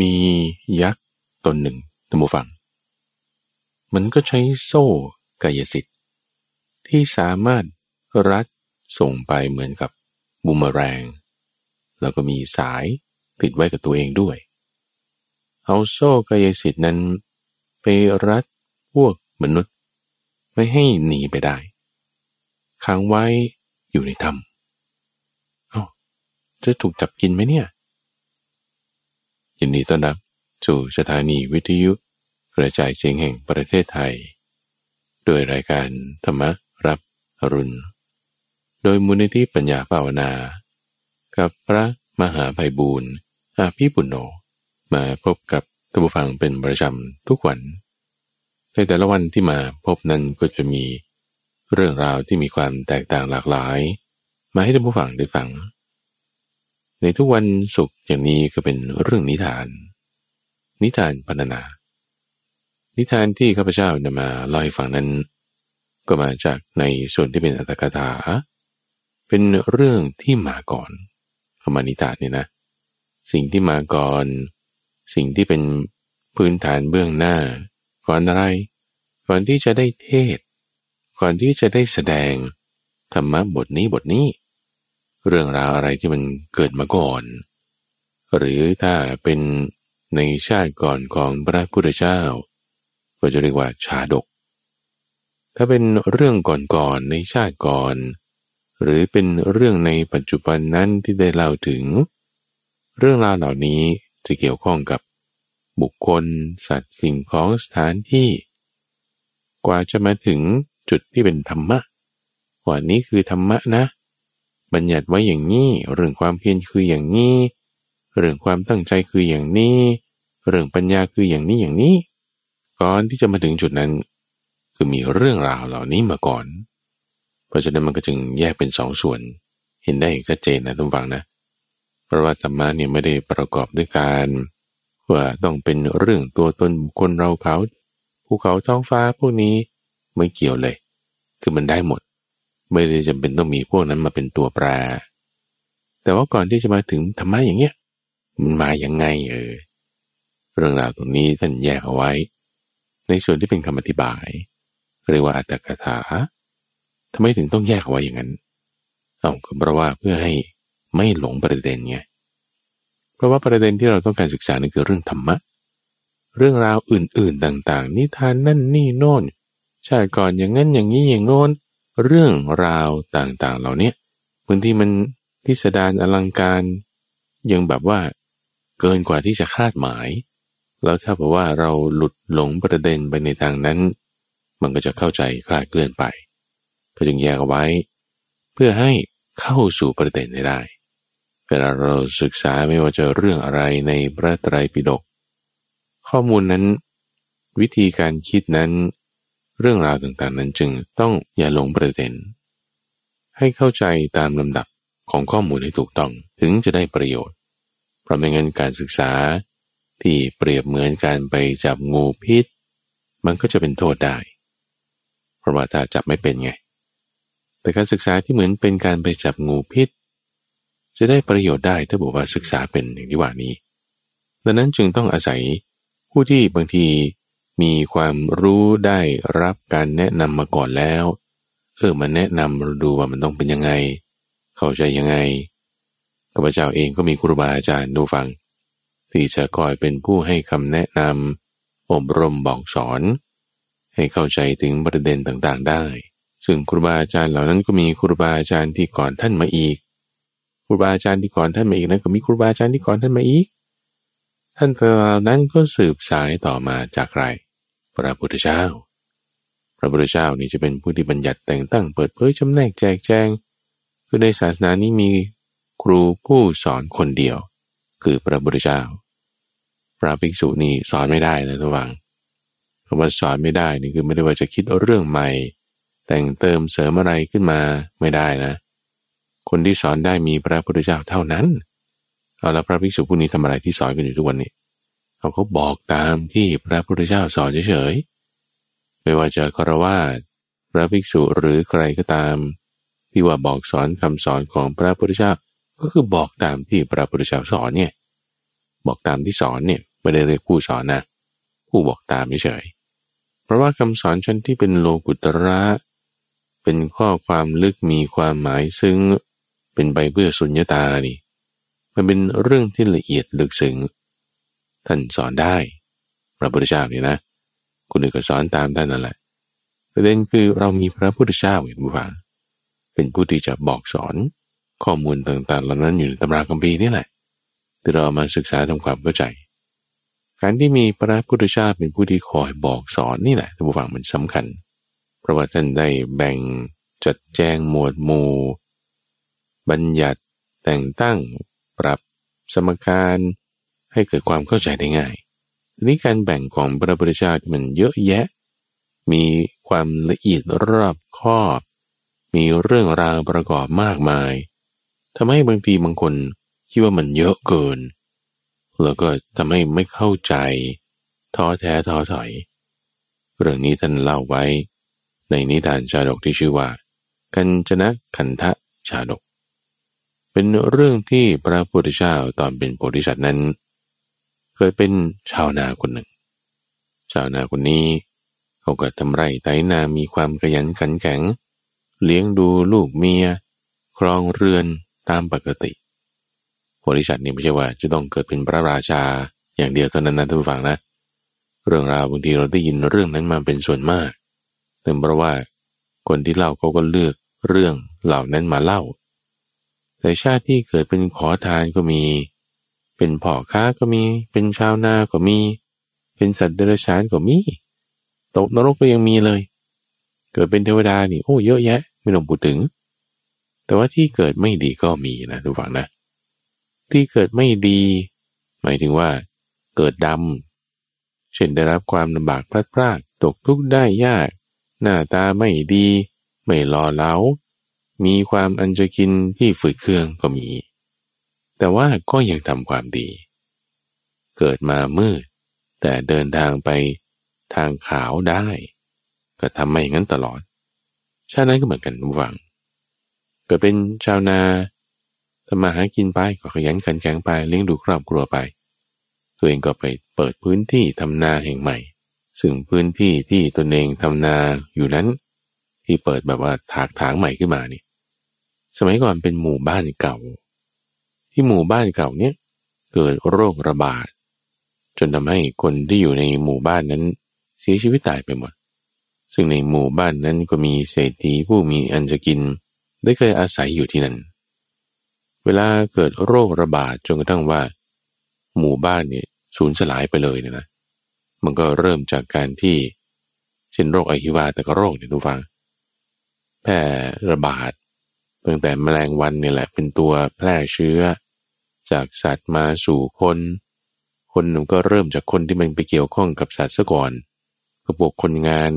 มียักษ์ตนหนึ่งตัมบูฟัง มันก็ใช้โซ่กายสิทธิ์ ที่สามารถรัดส่งไปเหมือนกับบูมแรง แล้วก็มีสายติดไว้กับตัวเองด้วย เอาโซ่กายสิทธิ์นั้นไปรัดพวกมนุษย์ ไม่ให้หนีไปได้ขังไว้อยู่ในถ้ำเอาจะถูกจับกินไหมเนี่ย ยินดีต้อนรับสู่สถานีวิทยุกระจายเสียงแห่งประเทศไทย โดยรายการธรรมรับอรุณ โดยมูลนิธิปัญญาภาวนา กับพระมหาภัยบูรณ์อาภีปุณโญมาพบกับท่านผู้ฟังเป็นประจำทุกวัน ในแต่ละวันที่มาพบนั้นก็จะมีเรื่องราวที่มีความแตกต่างหลากหลาย มาให้ท่านผู้ฟังได้ฟัง ในทุกวันศุกร์อย่างนี้ก็เป็นเรื่องนิทาน นิทานพรรณนา นิทานที่ข้าพเจ้านำมาเล่าให้ฟังนั้น ก็มาจากในส่วนที่เป็นอัตถกถา เป็นเรื่องที่มาก่อนคำนิทานเนี่ยนะ สิ่งที่มาก่อน สิ่งที่เป็นพื้นฐานเบื้องหน้า ก่อนอะไร ก่อนที่จะได้เทศ ก่อนที่จะได้แสดงธรรมะบทนี้บทนี้ เรื่องราวอะไรที่มันเกิดมาก่อน หรือถ้าเป็นในชาติก่อนของพระพุทธเจ้า ก็จะเรียกว่าชาดก ถ้าเป็นเรื่องก่อนๆในชาติก่อน หรือเป็นเรื่องในปัจจุบันนั้นที่ได้เล่าถึง เรื่องราวเหล่านี้จะเกี่ยวข้องกับบุคคล สัตว์สิ่งของสถานที่ กว่าจะมาถึงจุดที่เป็นธรรมะว่านี้คือธรรมะนะ บัญญัติไว้อย่างนี้ เรื่องความเพียรคืออย่างนี้ เรื่องความตั้งใจคืออย่างนี้ เรื่องปัญญาคืออย่างนี้อย่างนี้ ก่อนที่จะมาถึงจุดนั้น คือมีเรื่องราวเหล่านี้มาก่อน เพราะฉะนั้นมันก็จึงแยกเป็นสองส่วน เห็นได้อย่างชัดเจนนะทุกฝังนะ เพราะว่าธรรมะเนี่ยไม่ได้ประกอบด้วยการว่าต้องเป็นเรื่องตัวตนบุคคลเราเขาภูเขาท้องฟ้าพวกนี้ไม่เกี่ยวเลย คือมันได้หมด ไม่ได้จำเป็นต้องมีพวกนั้นมาเป็นตัวแปร แต่ว่าก่อนที่จะมาถึงธรรมะอย่างเงี้ย มันมาอย่างไงเออ เรื่องราวตรงนี้ท่านแยกเอาไว้ ในส่วนที่เป็นคำอธิบาย เรียกว่าอัตถกถาทำไมถึงต้องแยกเอาไว้อย่างนั้น เอาก็เพราะว่าเพื่อให้ไม่หลงประเด็นไง เพราะว่าประเด็นที่เราต้องการศึกษานี่คือเรื่องธรรมะ เรื่องราวอื่นๆต่าง ๆ นิทานนั่นนี่โน่นชาติก่อนอย่างนั้นอย่างนี้อย่างโน้น เรื่องราวต่างๆ เหล่านี้บางทีมันพิสดารอลังการยังแบบว่าเกินกว่าที่จะคาดหมาย แล้วถ้าบอกว่าเราหลุดหลงประเด็นไปในทางนั้น มันก็จะเข้าใจคลาดเคลื่อนไป ก็จึงแยกเอาไว้ เพื่อให้เข้าสู่ประเด็นได้เวลาเราศึกษาไม่ว่าจะเรื่องอะไรในพระไตรปิฎกข้อมูลนั้น วิธีการคิดนั้น เรื่องราวต่างๆนั้นจึงต้องอย่าหลงประเด็น ให้เข้าใจตามลำดับของข้อมูลให้ถูกต้องถึงจะได้ประโยชน์ เพราะไม่งั้นการศึกษาที่เปรียบเหมือนการไปจับงูพิษ มันก็จะเป็นโทษได้ เพราะว่าถ้าจับไม่เป็นไง แต่การศึกษาที่เหมือนเป็นการไปจับงูพิษ จะได้ประโยชน์ได้ถ้าบอกว่าศึกษาเป็นอย่างที่ว่านี้ ดังนั้นจึงต้องอาศัยผู้ที่บางที มีความรู้ได้รับการแนะนำมาก่อนแล้ว เออมาแนะนำาดูว่ามันต้องเป็นยังไง เข้าใจยังไงข้าพเจ้าเองก็มีครูบาอาจารย์ดูฟัง ที่จะคอยเป็นผู้ให้คำแนะนำอบรมบอกสอน ให้เข้าใจถึงประเด็นต่างๆได้ ซึ่งครูบาอาจารย์เหล่านั้นก็มีครูบาอาจารย์ที่ก่อนท่านมาอีกครูบาอาจารย์ที่ก่อนท่านมาอีกนั้นก็มีครูบาอาจารย์ที่ก่อนท่านมาอีก ท่านเหล่านั้นก็สืบสายต่อมาจากใคร พระพุทธเจ้า พระพุทธเจ้านี่จะเป็นผู้ที่บัญญัติแต่งตั้งเปิดเผยจำแนกแจกแจง คือในศาสนานี้มีครูผู้สอนคนเดียว คือพระพุทธเจ้า พระภิกษุนี่สอนไม่ได้นะระวังคำว่าสอนไม่ได้นี่คือไม่ได้ว่าจะคิดเรื่องใหม่ แต่งเติมเสริมอะไรขึ้นมาไม่ได้นะ คนที่สอนได้มีพระพุทธเจ้าเท่านั้นเอาล้วพระภิกษุผู้นี้ทำอะไรที่สอนกันอยู่ทุกวันนี้ เขาก็บอกตามที่พระพุทธเจ้าสอนเฉยๆ ไม่ว่าจะคารวะพระภิกษุหรือใครก็ตาม ที่ว่าบอกสอนคำสอนของพระพุทธเจ้าก็คือบอกตามที่พระพุทธเจ้าสอนเนี่ย บอกตามที่สอนเนี่ยไม่ได้เรียกผู้สอนนะผู้บอกตามเฉยเพราะว่าคำสอนชั้นที่เป็นโลกุตระ เป็นข้อความลึกมีความหมายซึ่งเป็นไปเพื่อสุญญตานี่ มันเป็นเรื่องที่ละเอียดลึกซึ้ง ท่านสอนได้ พระพุทธเจ้าเนี่ยนะคุณอื่นก็สอนตามท่านนั่นแหละ ประเด็นคือเรามีพระพุทธเจ้าเห็นบุฟังเป็นผู้ที่จะบอกสอนข้อมูลต่างๆเหล่านั้นอยู่ในตำราคัมภีร์นี่แหละที่เรามาศึกษาทำความเข้าใจ การที่มีพระพุทธเจ้าเป็นผู้ที่คอยบอกสอนนี่แหละท่านผู้ฟังมันสำคัญ เพราะว่าท่านได้แบ่งจัดแจงหมวดหมู่ บัญญัติแต่งตั้ง ปรับสมการ ให้เกิดความเข้าใจได้ง่ายทีนี้การแบ่งของพระพุทธเจ้ามันเยอะแยะ มีความละเอียดรอบคอบมีเรื่องราวประกอบมากมายทำให้บางทีบางคนคิดว่ามันเยอะเกิน แล้วก็ทำให้ไม่เข้าใจ ท้อแท้ท้อถอย เรื่องนี้ท่านเล่าไว้ ในนิทานชาดกที่ชื่อว่า กัญจนะขันทะชาดก เป็นเรื่องที่พระพุทธเจ้าตอนเป็นโพธิสัตว์นั้น เคยเป็นชาวนาคนหนึ่ง ชาวนาคนนี้ เขาก็ทำไร่ไถนามีความขยันขันแข็ง เลี้ยงดูลูกเมีย ครองเรือนตามปกติโพธิสัตว์นี่ไม่ใช่ว่าจะต้องเกิดเป็นพระราชาอย่างเดียวเท่านั้นนะท่านผู้ฟังนะ เรื่องราวบางทีเราได้ยินเรื่องนั้นมาเป็นส่วนมากแต่เพราะว่าคนที่เล่าเขาก็เลือกเรื่องเหล่านั้นมาเล่า แต่ชาติที่เกิดเป็นขอทานก็มี เป็นพ่อค้าก็มี เป็นชาวนาก็มี เป็นสัตว์เดรัจฉานก็มี ตกนรกก็ยังมีเลย เกิดเป็นเทวดานี่โอ้เยอะแยะ ไม่ต้องพูดถึง แต่ว่าที่เกิดไม่ดีก็มีนะทุกฝังนะ ที่เกิดไม่ดี หมายถึงว่าเกิดดำเช่นได้รับความลำบากพลัดพรากตกทุกข์ได้ยาก หน้าตาไม่ดี ไม่หล่อเหลา มีความอันจะกินที่ฝืดเคืองก็มี แต่ว่าก็ยังทำความดี เกิดมามืด แต่เดินทางไปทางขาวได้ ก็ทำไม่งั้นตลอด ชาตินั้นก็เหมือนกันหวังก็เป็นชาวนาทำมาหากินไปก็ขยันขันแข็งไปเลี้ยงดูครอบครัวไป ตัวเองก็ไปเปิดพื้นที่ทำนาแห่งใหม่ ซึ่งพื้นที่ที่ตนเองทำนาอยู่นั้น ที่เปิดแบบว่าถากถางใหม่ขึ้นมานี่ สมัยก่อนเป็นหมู่บ้านเก่า ที่หมู่บ้านเก่าเนี้ยเกิดโรคระบาดจนทำให้คนที่อยู่ในหมู่บ้านนั้น เสียชีวิตตายไปหมด ซึ่งในหมู่บ้านนั้นก็มีเศรษฐีผู้มีอันจะกิน ได้เคยอาศัยอยู่ที่นั่น เวลาเกิดโรคระบาดจนกระทั่งว่า หมู่บ้านเนี่ยสูญสลายไปเลยเนี่ยนะ มันก็เริ่มจากการที่เช่นโรคอหิวาตกโรคเนี่ยทุกฟัง แพร่ระบาดตั้งแต่แมลงวันเนี่ยแหละเป็นตัวแพร่เชื้อ จากสัตว์มาสู่คน คนก็เริ่มจากคนที่มันไปเกี่ยวข้องกับสัตว์ซะก่อนก็พวกคนงาน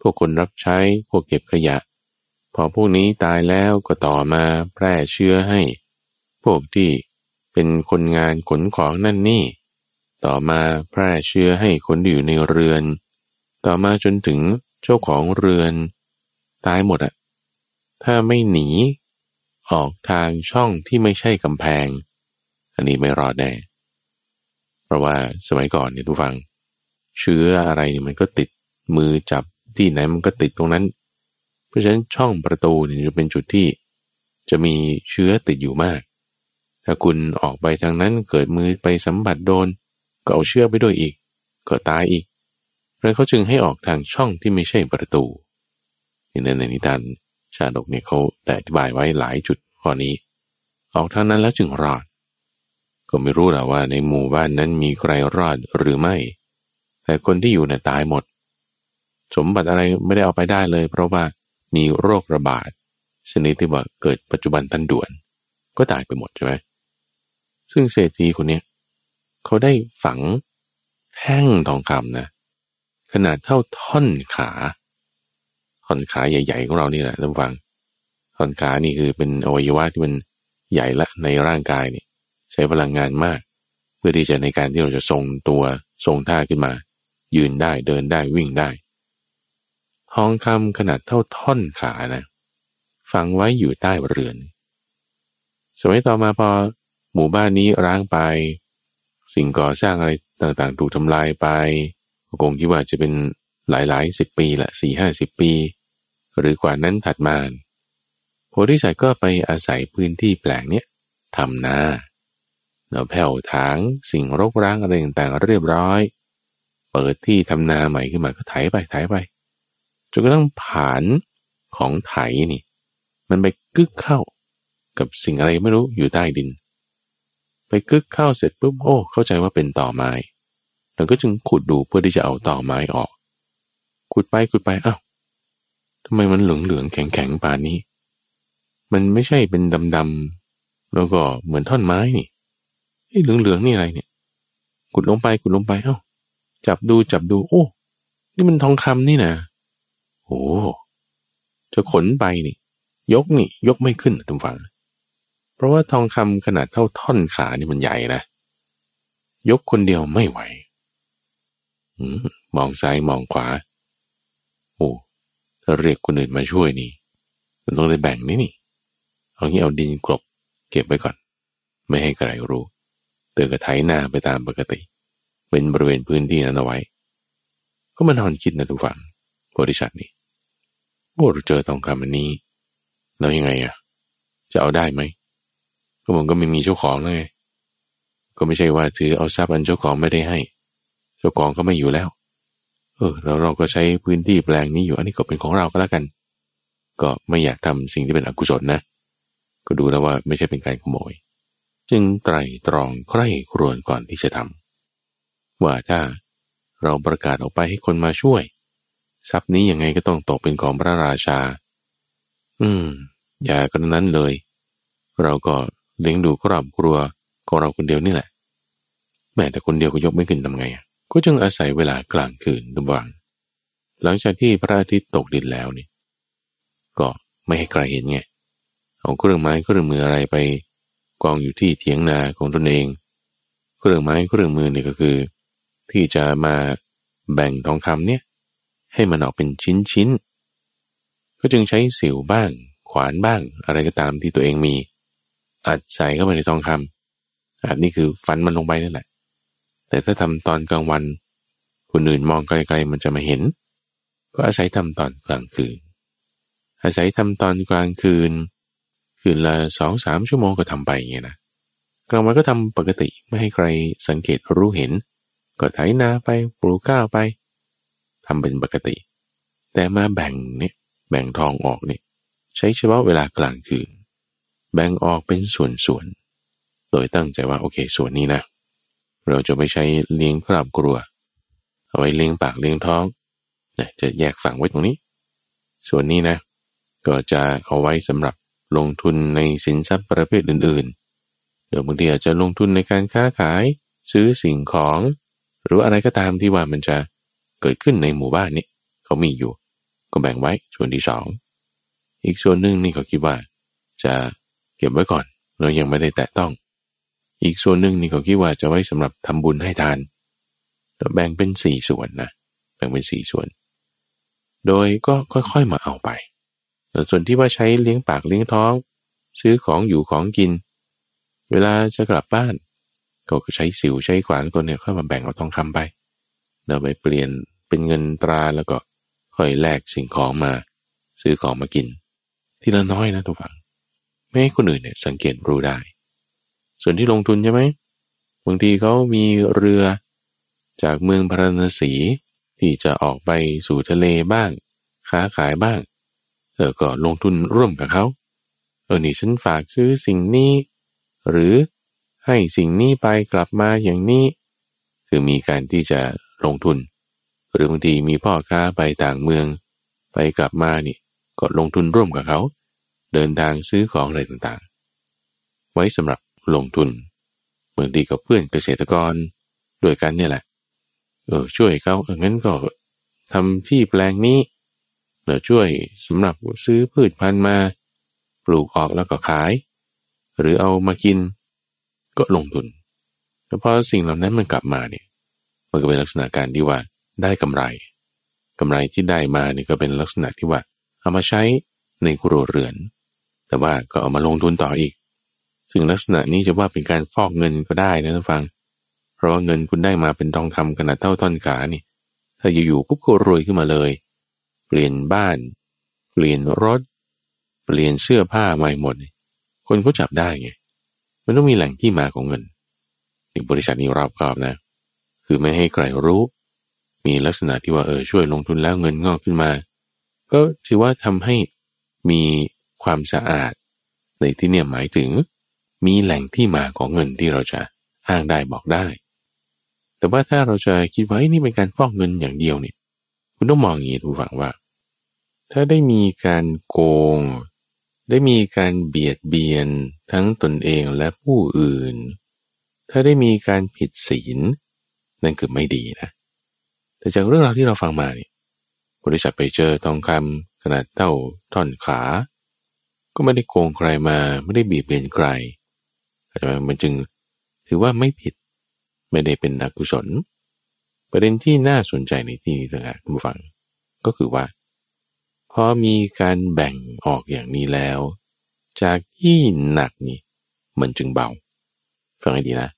พวกคนรับใช้ พวกเก็บขยะ พอพวกนี้ตายแล้วก็ต่อมาแพร่เชื้อให้ พวกที่เป็นคนงานขนของนั่นนี่ ต่อมาแพร่เชื้อให้คนที่อยู่ในเรือน ต่อมาจนถึงเจ้าของเรือน ตายหมดอะถ้าไม่หนี ออกทางช่องที่ไม่ใช่กำแพง อันนี้ไม่รอดแน่ เพราะว่าสมัยก่อนเนี่ยทุกฟัง เชื้ออะไรเนี่ยมันก็ติดมือจับที่ไหนมันก็ติดตรงนั้น เพราะฉะนั้นช่องประตูเนี่ยจะเป็นจุดที่ จะมีเชื้อติดอยู่มาก ถ้าคุณออกไปทางนั้นเกิดมือไปสัมผัสโดน ก็เอาเชื้อไปด้วยอีก ก็ตายอีกเลยเขาจึงให้ออกทางช่องที่ไม่ใช่ประตูนี่ในนิทานชาดกเนี่ยเขาแต่อธิบายไว้หลายจุดข้อนี้ ออกทางนั้นแล้วจึงรอด ก็ไม่รู้หรอว่าในหมู่บ้านนั้นมีใครรอดหรือไม่ แต่คนที่อยู่น่ะตายหมด สมบัติอะไรไม่ได้เอาไปได้เลย เพราะว่ามีโรคระบาดชนิดที่ว่าเกิดปัจจุบันทันด่วน ก็ตายไปหมดใช่ไหมซึ่งเศรษฐีคนนี้เขาได้ฝังแท่งทองคำนะ ขนาดเท่าท่อนขาท่อนขาใหญ่ ๆ ของเรานี่แหละท่านฟังท่อนขานี่คือเป็นอวัยวะที่มันใหญ่ละในร่างกายนี่ ใช้พลังงานมาก เพื่อที่จะในการที่เราจะทรงตัวทรงท่าขึ้นมา ยืนได้เดินได้วิ่งได้ ทองคำขนาดเท่าท่อนขานะฝังไว้อยู่ใต้เรือน สมัยต่อมาพอหมู่บ้านนี้ร้างไป สิ่งก่อสร้างอะไรต่างๆ ถูกทำลายไปคงคิดว่าจะเป็นหลายๆสิบปีละสี่ห้าสิบปี หรือกว่านั้นถัดมาโพธิสัตว์ก็ไปอาศัยพื้นที่แปลงเนี้ยทำนา เราแผ่วถางสิ่งรกร้างอะไรต่างๆเรียบร้อย เปิดที่ทำนาใหม่ขึ้นมาก็ไถไปไถไปจนกระทั่งผ่านของไถนี่ มันไปกึกเข้า กับสิ่งอะไรไม่รู้อยู่ใต้ดิน ไปกึกเข้าเสร็จปุ๊บโอ้ เข้าใจว่าเป็นต่อไม้เราก็จึงขุดดูเพื่อที่จะเอาต่อไม้ออก ขุดไปขุดไปอ้าวทำไมมันเหลืองเหลืองแข็งแข็งป่านนี้ มันไม่ใช่เป็นดำดำแล้วก็เหมือนท่อนไม้นี่ ไอ้เหลืองเหลืองนี่อะไรเนี่ย ขุดลงไปขุดลงไป เอ้า จับดูจับดู โอ้ นี่มันทองคำนี่นะโอ้จะขนไปนี่ ยกนี่ ยกไม่ขึ้นทุกฝัง เพราะว่าทองคำขนาดเท่าท่อนขานี่มันใหญ่นะ ยกคนเดียวไม่ไหวมองซ้ายมองขวา โอ้ถ้าเรียกคนอื่นมาช่วยนี่มันต้องได้แบ่งนี่นี่ เอางี้เอาดินกลบเก็บไว้ก่อน ไม่ให้ใครรู้ อนกระไถหน้าไปตามปกติ เป็นบริเวณพื้นที่นั้นเอาไว้ ก็มานอนคิดนะทุกฝังบริษัทนี้โอ้เราเจอทองคำอันนี้ แล้วยังไงอะจะเอาได้ไหมก็ผมก็ไม่มีเจ้าของเลย ก็ไม่ใช่ว่าถือเอาทรัพย์อันเจ้าของไม่ได้ให้ เจ้าของก็ไม่อยู่แล้ว เออเราเราก็ใช้พื้นที่แปลงนี้อยู่ อันนี้ก็เป็นของเราก็แล้วกัน ก็ไม่อยากทำสิ่งที่เป็นอกุศลนะ ก็ดูแล้วว่าไม่ใช่เป็นการขโมย จึงไตรตรองใคร่ครวญก่อนที่จะทำว่าถ้าเราประกาศออกไปให้คนมาช่วย ทรัพย์นี้ยังไงก็ต้องตกเป็นของพระราชา อืม อย่ากันนั้นเลย เราก็เลี้ยงดูครอบครัวของเราคนเดียวนี่แหละ แม้แต่คนเดียวก็ยกไม่ขึ้นทำไง ก็จึงอาศัยเวลากลางคืนดุบังหลังจากที่พระอาทิตย์ตกดินแล้วนี่ ก็ไม่ให้ใครเห็นไง เอาเครื่องไม้เครื่องมืออะไรไป กองอยู่ที่เถียงนาของตนเอง เครื่องไม้เครื่องมือเนี่ยก็คือ ที่จะมาแบ่งทองคำเนี่ยให้มันออกเป็นชิ้นชิ้นก็จึงใช้สิวบ้าง ขวานบ้าง อะไรก็ตามที่ตัวเองมี อัดใส่เข้าไปในทองคำอันนี้คือฟันมันลงไปนั่นแหละ แต่ถ้าทำตอนกลางวัน คนอื่นมองไกลๆมันจะม่เห็น ก็อาศัยทำตอนกลางคืน อาศัยทำตอนกลางคืน คืนละสองสามชั่วโมงก็ทำไปอย่างนี้นะกลางวันก็ทำปกติไม่ให้ใครสังเกตรู้เห็น ก็ไถนาไปปลูกข้าวไปทำเป็นปกติ แต่มาแบ่งเนี่ยแบ่งทองออกเนี่ยใช้เฉพาะเวลากลางคืน แบ่งออกเป็นส่วนๆโดยตั้งใจว่าโอเคส่วนนี้นะ เราจะไม่ใช้เลี้ยงครอบครัว เอาไว้เลี้ยงปากเลี้ยงท้องนะจะแยกฝั่งไว้ตรงนี้ ส่วนนี้นะ ก็จะเอาไว้สำหรับ ลงทุนในสินทรัพย์ประเภทอื่นๆเดี๋ยวบางทีอาจจะลงทุนในการค้าขาย ซื้อสิ่งของ หรืออะไรก็ตามที่ว่ามันจะเกิดขึ้นในหมู่บ้านนี้เขามีอยู่ ก็แบ่งไว้ส่วนที่สองอีกส่วนหนึ่งนี่เขาคิดว่า จะเก็บไว้ก่อนเรายังไม่ได้แตะต้อง อีกส่วนหนึ่งนี่เขาคิดว่าจะไว้สำหรับทำบุญให้ทานแบ่งเป็นสี่ส่วนนะแบ่งเป็นสี่ส่วน โดยก็ค่อยๆมาเอาไป ส่วนที่ว่าใช้เลี้ยงปากเลี้ยงท้อง ซื้อของอยู่ของกิน เวลาจะกลับบ้านก็ใช้สิวใช้ขวานตัวเนี่ยค่อยมาแบ่งเอาทองคำไปเราไปเปลี่ยนเป็นเงินตราแล้วก็ค่อยแลกสิ่งของมา ซื้อของมากิน ทีละน้อยนะทุกฝัง ไม่ให้คนอื่นเนี่ยสังเกตรู้ได้ ส่วนที่ลงทุนใช่ไหมบางทีเขามีเรือจากเมืองพาราณสีที่จะออกไปสู่ทะเลบ้าง ค้าขายบ้าง เออก็ลงทุนร่วมกับเขา เออนี่ฉันฝากซื้อสิ่งนี้ หรือให้สิ่งนี้ไปกลับมาอย่างนี้ คือมีการที่จะลงทุน หรือบางทีมีพ่อค้าไปต่างเมือง ไปกลับมานี่ก็ลงทุนร่วมกับเขา เดินทางซื้อของอะไรต่างๆ ไว้สำหรับลงทุนเหมือนดีกับเพื่อนเกษตรกรด้วยกันเนี่ยแหละเออช่วยเขาเอองั้นก็ทำที่แปลงนี้ เราช่วยสำหรับซื้อพืชพันธุ์มา ปลูกออกแล้วก็ขาย หรือเอามากิน ก็ลงทุนแต่พอสิ่งเหล่านั้นมันกลับมาเนี่ยมันก็เป็นลักษณะการที่ว่าได้กำไรกำไรที่ได้มาเนี่ยก็เป็นลักษณะที่ว่าเอามาใช้ในครัวเรือน แต่ว่าก็เอามาลงทุนต่ออีก ซึ่งลักษณะนี้จะว่าเป็นการฟอกเงินก็ได้นะท่านฟัง เพราะว่าเงินคุณได้มาเป็นทองคำขนาดเท่าท่อนขานี่ ถ้าอยู่ๆปุ๊บก็รวยขึ้นมาเลย เปลี่ยนบ้าน เปลี่ยนรถ เปลี่ยนเสื้อผ้าใหม่หมด คนเขาจับได้ไง มันต้องมีแหล่งที่มาของเงินนี่บริษัทนี้รอบคอบนะ คือไม่ให้ใครรู้ มีลักษณะที่ว่าเออช่วยลงทุนแล้วเงินงอกขึ้นมา ก็ถือว่าทำให้มีความสะอาด ในที่เนี่ยหมายถึง มีแหล่งที่มาของเงินที่เราจะอ้างได้บอกได้ แต่ว่าถ้าเราจะคิดว่านี่เป็นการฟอกเงินอย่างเดียวเนี่ยคุณต้องมองอย่างนี้ทุกฝังว่า ถ้าได้มีการโกง ได้มีการเบียดเบียนทั้งตนเองและผู้อื่น ถ้าได้มีการผิดศีล นั่นคือไม่ดีนะ แต่จากเรื่องราวที่เราฟังมาเนี่ยบริษัทไปเจอทองคำขนาดเท่าท่อนขา ก็ไม่ได้โกงใครมาไม่ได้บีบเบียนใครอาจารย์มันจึงถือว่าไม่ผิดไม่ได้เป็นนักกุศล ประเด็นที่น่าสนใจในที่นี้ต่างหากคุณผู้ฟัง ก็คือว่า พอมีการแบ่งออกอย่างนี้แล้ว จากที่หนักนี่มันจึงเบาฟังให้ดีนะ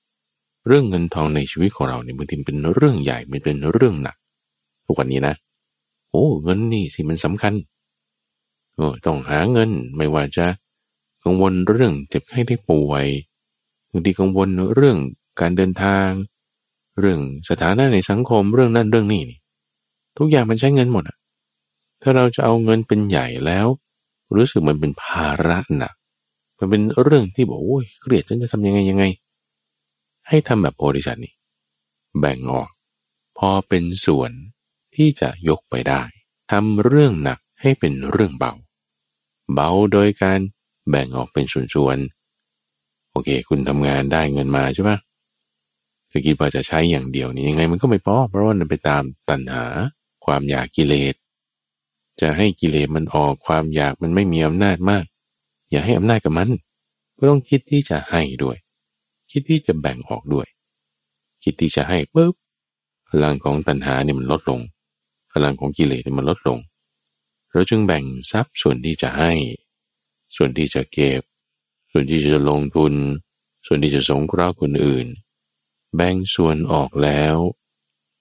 เรื่องเงินทองในชีวิตของเราเนี่ยบางทีเป็นเรื่องใหญ่มันเป็นเรื่องหนักทุกวันนี้นะ โอ้เงินนี่สิมันสำคัญโอ้ต้องหาเงินไม่ว่าจะกังวลเรื่องเจ็บไข้ได้ป่วยบางทีกังวลเรื่องการเดินทาง เรื่องสถานะในสังคมเรื่องนั่นเรื่องนี่ทุกอย่างมันใช้เงินหมดอะ ถ้าเราจะเอาเงินเป็นใหญ่แล้ว รู้สึกมันเป็นภาระหนัก มันเป็นเรื่องที่บอกโอ้ยเครียดฉันจะทำยังไงยังไง ให้ทำแบบโพธิสัตว์นี่แบ่งออก พอเป็นส่วนที่จะยกไปได้ทำเรื่องหนักให้เป็นเรื่องเบา เบาโดยการแบ่งออกเป็นส่วนๆโอเค คุณทำงานได้เงินมาใช่ปะคือคิดว่าจะใช้อย่างเดียวนี่ยังไงมันก็ไม่พอเพราะว่ามันไปตามตัณหา ความอยากกิเลส จะให้กิเลสมันออกความอยากมันไม่มีอำนาจมาก อย่าให้อำนาจกับมันก็ต้องคิดที่จะให้ด้วย คิดที่จะแบ่งออกด้วย คิดที่จะให้ปุ๊บพลังของตัณหาเนี่ยมันลดลง พลังของกิเลสเนี่ยมันลดลง เราจึงแบ่งทรัพย์ส่วนที่จะให้ ส่วนที่จะเก็บ ส่วนที่จะลงทุน ส่วนที่จะสงเคราะห์คนอื่น แบ่งส่วนออกแล้ว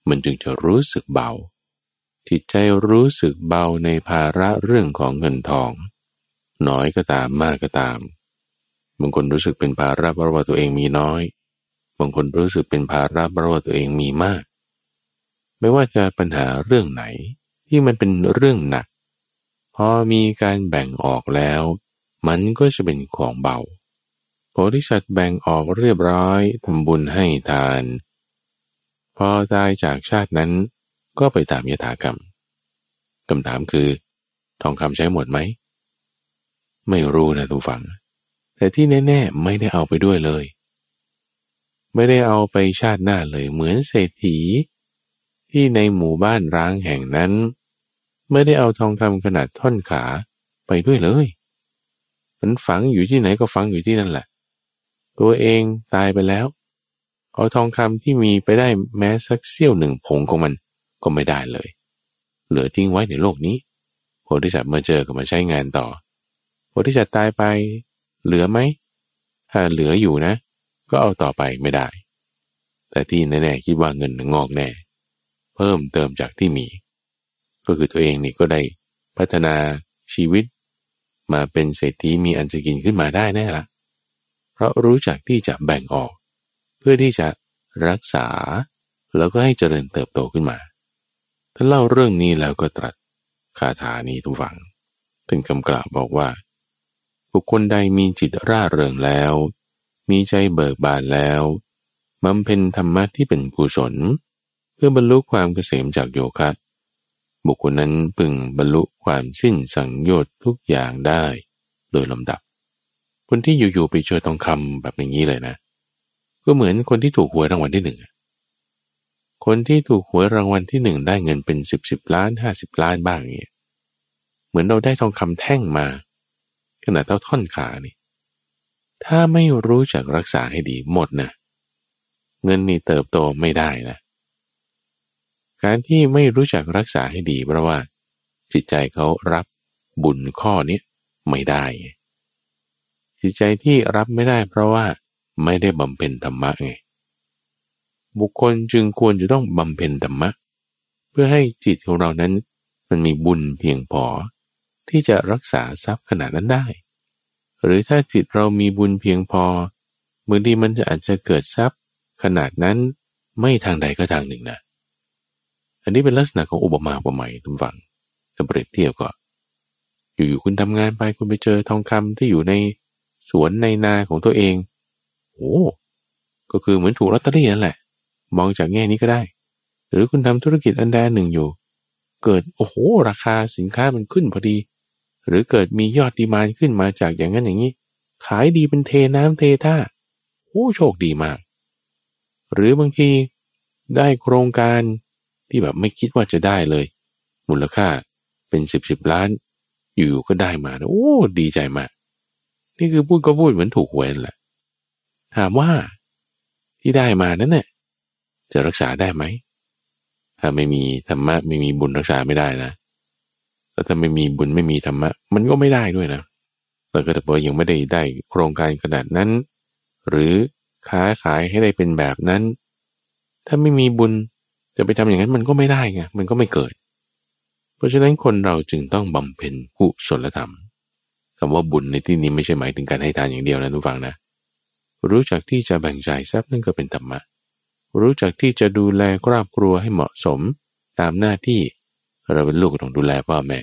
มันจึงจะรู้สึกเบา จิตใจรู้สึกเบาในภาระเรื่องของเงินทอง น้อยก็ตามมากก็ตามบางคนรู้สึกเป็นภาระเพราะว่าตัวเองมีน้อย บางคนรู้สึกเป็นภาระเพราะว่าตัวเองมีมาก ไม่ว่าจะปัญหาเรื่องไหนที่มันเป็นเรื่องหนัก พอมีการแบ่งออกแล้ว มันก็จะเป็นของเบาโพธิสัตว์แบ่งออกเรียบร้อยทำบุญให้ทาน พอตายจากชาตินั้น ก็ไปตามยถากรรมคำถามคือ ทองคำใช้หมดไหม ไม่รู้นะทุกฝัง แต่ที่แน่ ๆ ไม่ได้เอาไปด้วยเลย ไม่ได้เอาไปชาติหน้าเลยเหมือนเศรษฐี ที่ในหมู่บ้านร้างแห่งนั้น ไม่ได้เอาทองคำขนาดท่อนขาไปด้วยเลย มันฝังอยู่ที่ไหนก็ฝังอยู่ที่นั่นแหละ ตัวเองตายไปแล้ว เอาทองคำที่มีไปได้แม้สักเสี้ยวหนึ่งผงของมัน ก็ไม่ได้เลย เหลือทิ้งไว้ในโลกนี้โพธิสัตว์มาเจอก็มาใช้งานต่อโพธิสัตว์ตายไปเหลือไหม ถ้าเหลืออยู่นะ ก็เอาต่อไปไม่ได้ แต่ที่แน่ๆคิดว่าเงินงอกแน่ เพิ่มเติมจากที่มี ก็คือตัวเองนี่ก็ได้พัฒนาชีวิต มาเป็นเศรษฐีมีอันจะกินขึ้นมาได้แน่ละเพราะรู้จักที่จะแบ่งออก เพื่อที่จะรักษา แล้วก็ให้เจริญเติบโตขึ้นมา ท่านเล่าเรื่องนี้แล้วก็ตรัสคาถานี้ทุกฝังถึงคำกล่าวบอกว่า บุคคลใดมีจิตร่าเริงแล้ว มีใจเบิกบานแล้วบำเพ็ญธรรมะที่เป็นกุศล เพื่อบรรลุความเกษมจากโยคะ บุคคลนั้นพึงบรรลุความสิ้นสังโยชน์ทุกอย่างได้ โดยลำดับ คนที่อยู่ๆไปเจอทองคำแบบอย่างนี้เลยนะ ก็เหมือนคนที่ถูกหวยรางวัลที่หนึ่ง คนที่ถูกหวยรางวัลที่หนึ่งได้เงินเป็นสิบสิบล้านห้าสิบล้านบ้างเงี้ยเหมือนเราได้ทองคำแท่งมาขนาดเท่าท่อนขานี่ ถ้าไม่รู้จักรักษาให้ดีหมดนะเงินนี่เติบโตไม่ได้นะ การที่ไม่รู้จักรักษาให้ดี เพราะว่า จิตใจเขารับบุญข้อนี้ไม่ได้ จิตใจที่รับไม่ได้เพราะว่าไม่ได้บำเพ็ญธรรมะไง บุคคลจึงควรจะต้องบำเพ็ญธรรมะ เพื่อให้จิตของเรานั้นมันมีบุญเพียงพอที่จะรักษาทรัพย์ขนาดนั้นได้ หรือถ้าจิตเรามีบุญเพียงพอบางทีมันจะอาจจะเกิดทรัพย์ ขนาดนั้นไม่ทางใดก็ทางหนึ่งนะ อันนี้เป็นลักษณะของอุปมาอุปไมยทุกฝังถ้าเปรียบเทียบก็ อยู่ๆคุณทำงานไปคุณไปเจอทองคำที่อยู่ในสวนในนาของตัวเองโอ้ก็คือเหมือนถูกลอตเตอรี่นั่นแหละ มองจากแง่นี้ก็ได้ หรือคุณทำธุรกิจอันใดหนึ่งอยู่ เกิดโอ้โหราคาสินค้ามันขึ้นพอดี หรือเกิดมียอดดีมานขึ้นมาจากอย่างนั้นอย่างนี้ ขายดีเป็นเทน้ำเทท่าโอ้โชคดีมาก หรือบางทีได้โครงการที่แบบไม่คิดว่าจะได้เลย มูลค่าเป็นสิบสิบล้าน อยู่ก็ได้มาโอ้ดีใจมาก นี่คือพูดก็พูดเหมือนถูกหวยแหละ ถามว่าที่ได้มานั้นเนี่ย จะรักษาได้ไหม ถ้าไม่มีธรรมะไม่มีบุญรักษาไม่ได้นะแล้วถ้าไม่มีบุญไม่มีธรรมะ มันก็ไม่ได้ด้วยนะแต่ก็แต่ว่ายังไม่ได้ได้โครงการขนาดนั้น หรือค้าขายให้ได้เป็นแบบนั้น ถ้าไม่มีบุญจะไปทำอย่างนั้นมันก็ไม่ได้ไงมันก็ไม่เกิด เพราะฉะนั้นคนเราจึงต้องบำเพ็ญกุศลธรรมคำว่าบุญในที่นี้ไม่ใช่หมายถึงการให้ทานอย่างเดียวนะทุกฝังนะ รู้จักที่จะแบ่งจ่ายทรัพย์นั่นก็เป็นธรรมะ รู้จักที่จะดูแลครอบครัวให้เหมาะสมตามหน้าที่ เราเป็นลูกต้องดูแลพ่อแม่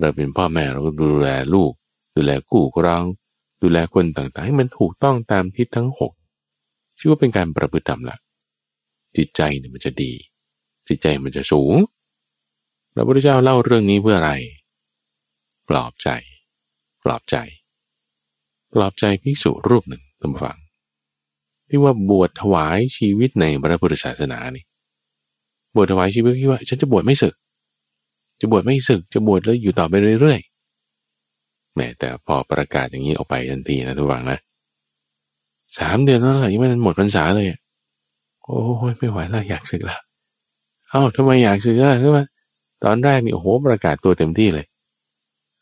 เราเป็นพ่อแม่เราก็ดูแลลูก ดูแลกู้กรอง ดูแลคนต่างๆ ให้มันถูกต้องตามทิศทั้งหกชื่อว่าเป็นการประพฤติธรรมละจิตใจเนี่ยมันจะดี จิตใจมันจะสูงพระพุทธเจ้าเล่าเรื่องนี้เพื่ออะไร ปลอบใจ ปลอบใจ ปลอบใจภิกษุรูปหนึ่งตำฟัง ที่ว่าบวชถวายชีวิตในพระพุทธศาสนานี่ บวชถวายชีวิตที่ว่า ฉันจะบวชไม่ศึก จะบวชไม่ศึก จะบวชแล้วอยู่ต่อไปเรื่อยๆแม่แต่พอประกาศอย่างนี้ออกไปทันทีนะทุกฝังนะสามเดือนแล้วแหละยังไม่หมดพรรษาเลยโอ้ยไม่ไหวแล้วอยากศึกแล้วเอ้าทำไมอยากศึกล่ะคือว่าตอนแรกนี่โอ้โหประกาศตัวเต็มที่เลย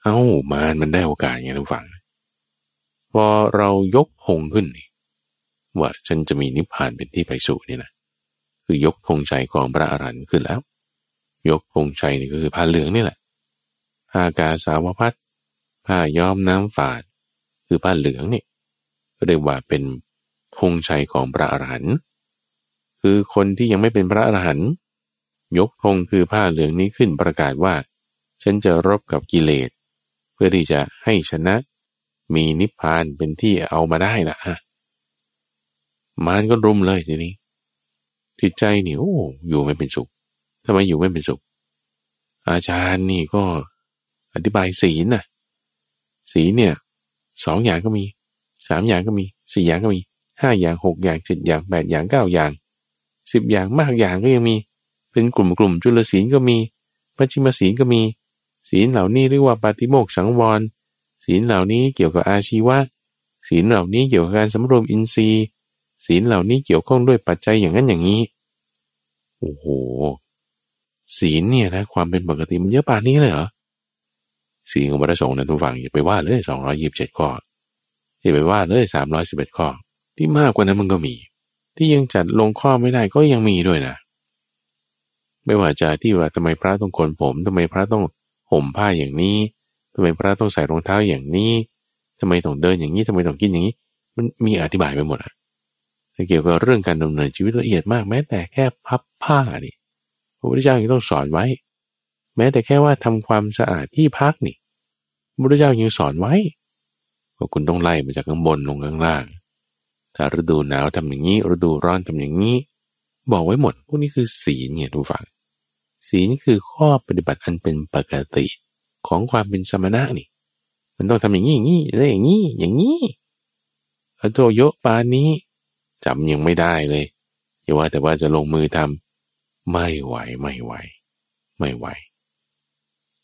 เอ้ามานมันได้โอกาสไงทุกฝัง พอเรายกหงขึ้นนี่ ว่าฉันจะมีนิพพานเป็นที่ไปสู่นี่นะคือยกธงชัยของพระอรหันต์ขึ้นแล้ว ยกธงชัยนี่ก็คือผ้าเหลืองนี่แหละอากาสาวพัดผ้าย้อมน้ำฝาด คือผ้าเหลืองนี่เรียกว่าเป็นธงชัยของพระอรหันต์คือคนที่ยังไม่เป็นพระอรหันต์ยกธงคือผ้าเหลืองนี้ขึ้นประกาศว่า ฉันจะรบกับกิเลส เพื่อที่จะให้ชนะ มีนิพพานเป็นที่เอามาได้ละะ มารก็รุมเลยทีนี้จิตใจนี่โอ้อยู่ไม่เป็นสุขทำไมอยู่ไม่เป็นสุข อาจารย์นี่ก็อธิบายศีลน่ะสีลเนี่ยสองอย่างก็มีสามอย่างก็มีสี่อย่างก็มีห้าอย่างหกอย่างเจ็ดอย่างแปดอย่างเก้าอย่างสิบอย่างมากอย่างก็ยังมี เป็นกลุ่มกลุ่มจุลศีลก็มีปัจจิมศีลก็มี ศีลเหล่านี้เรียกว่าปาติโมกสังวร ศีลเหล่านี้เกี่ยวกับอาชีวะศีลเหล่านี้เกี่ยวกับการสำรวมอินทรีย์ ศีลเหล่านี้เกี่ยวข้องด้วยปัจจัยอย่างนั้นอย่างนี้ โอ้โห ศีลเนี่ยนะความเป็นปกติมันเยอะป่านนี้เลยเหรอ ศีลของพระสงฆ์นะทุกฝั่งอย่าไปว่าเลยสองร้อยิบเจ็ดข้ออย่าไปว่าเลยสามร้อยสิบเอ็ดข้อ ที่มากกว่านั้นมันก็มี ที่ยังจัดลงข้อไม่ได้ก็ยังมีด้วยนะ ไม่ว่าจะที่ว่าทำไมพระต้องโกนผมทำไมพระต้องห่มผ้าอย่างนี้ทำไมพระต้องใส่รองเท้าอย่างนี้ทำไมต้องเดินอย่างนี้ทำไมต้องกินอย่างนี้ มันมีอธิบายไปหมดอะ เกี่ยวกับเรื่องการดำเนินชีวิตละเอียดมากแม้แต่แค่พับผ้านี่พระพุทธเจ้ายังต้องสอนไว้ แม้แต่แค่ว่าทำความสะอาดที่พักนี่พระพุทธเจ้ายังสอนไว้ว่าคุณต้องไล่มาจากข้างบนลงข้างล่าง ถ้าฤดูหนาวทำอย่างนี้ ฤดูร้อนทำอย่างนี้ บอกไว้หมด พวกนี้คือศีลเนี่ยทุกฝั่งศีลคือข้อปฏิบัติอันเป็นปกติของความเป็นสมณะนี่ มันต้องทำอย่างนี้อย่างนี้แล้วอย่างนี้อย่างนี้อโตโยปานี้ จำยังไม่ได้เลยอย่าว่าแต่ว่าจะลงมือทำไม่ไหวไม่ไหว ไม่ไหว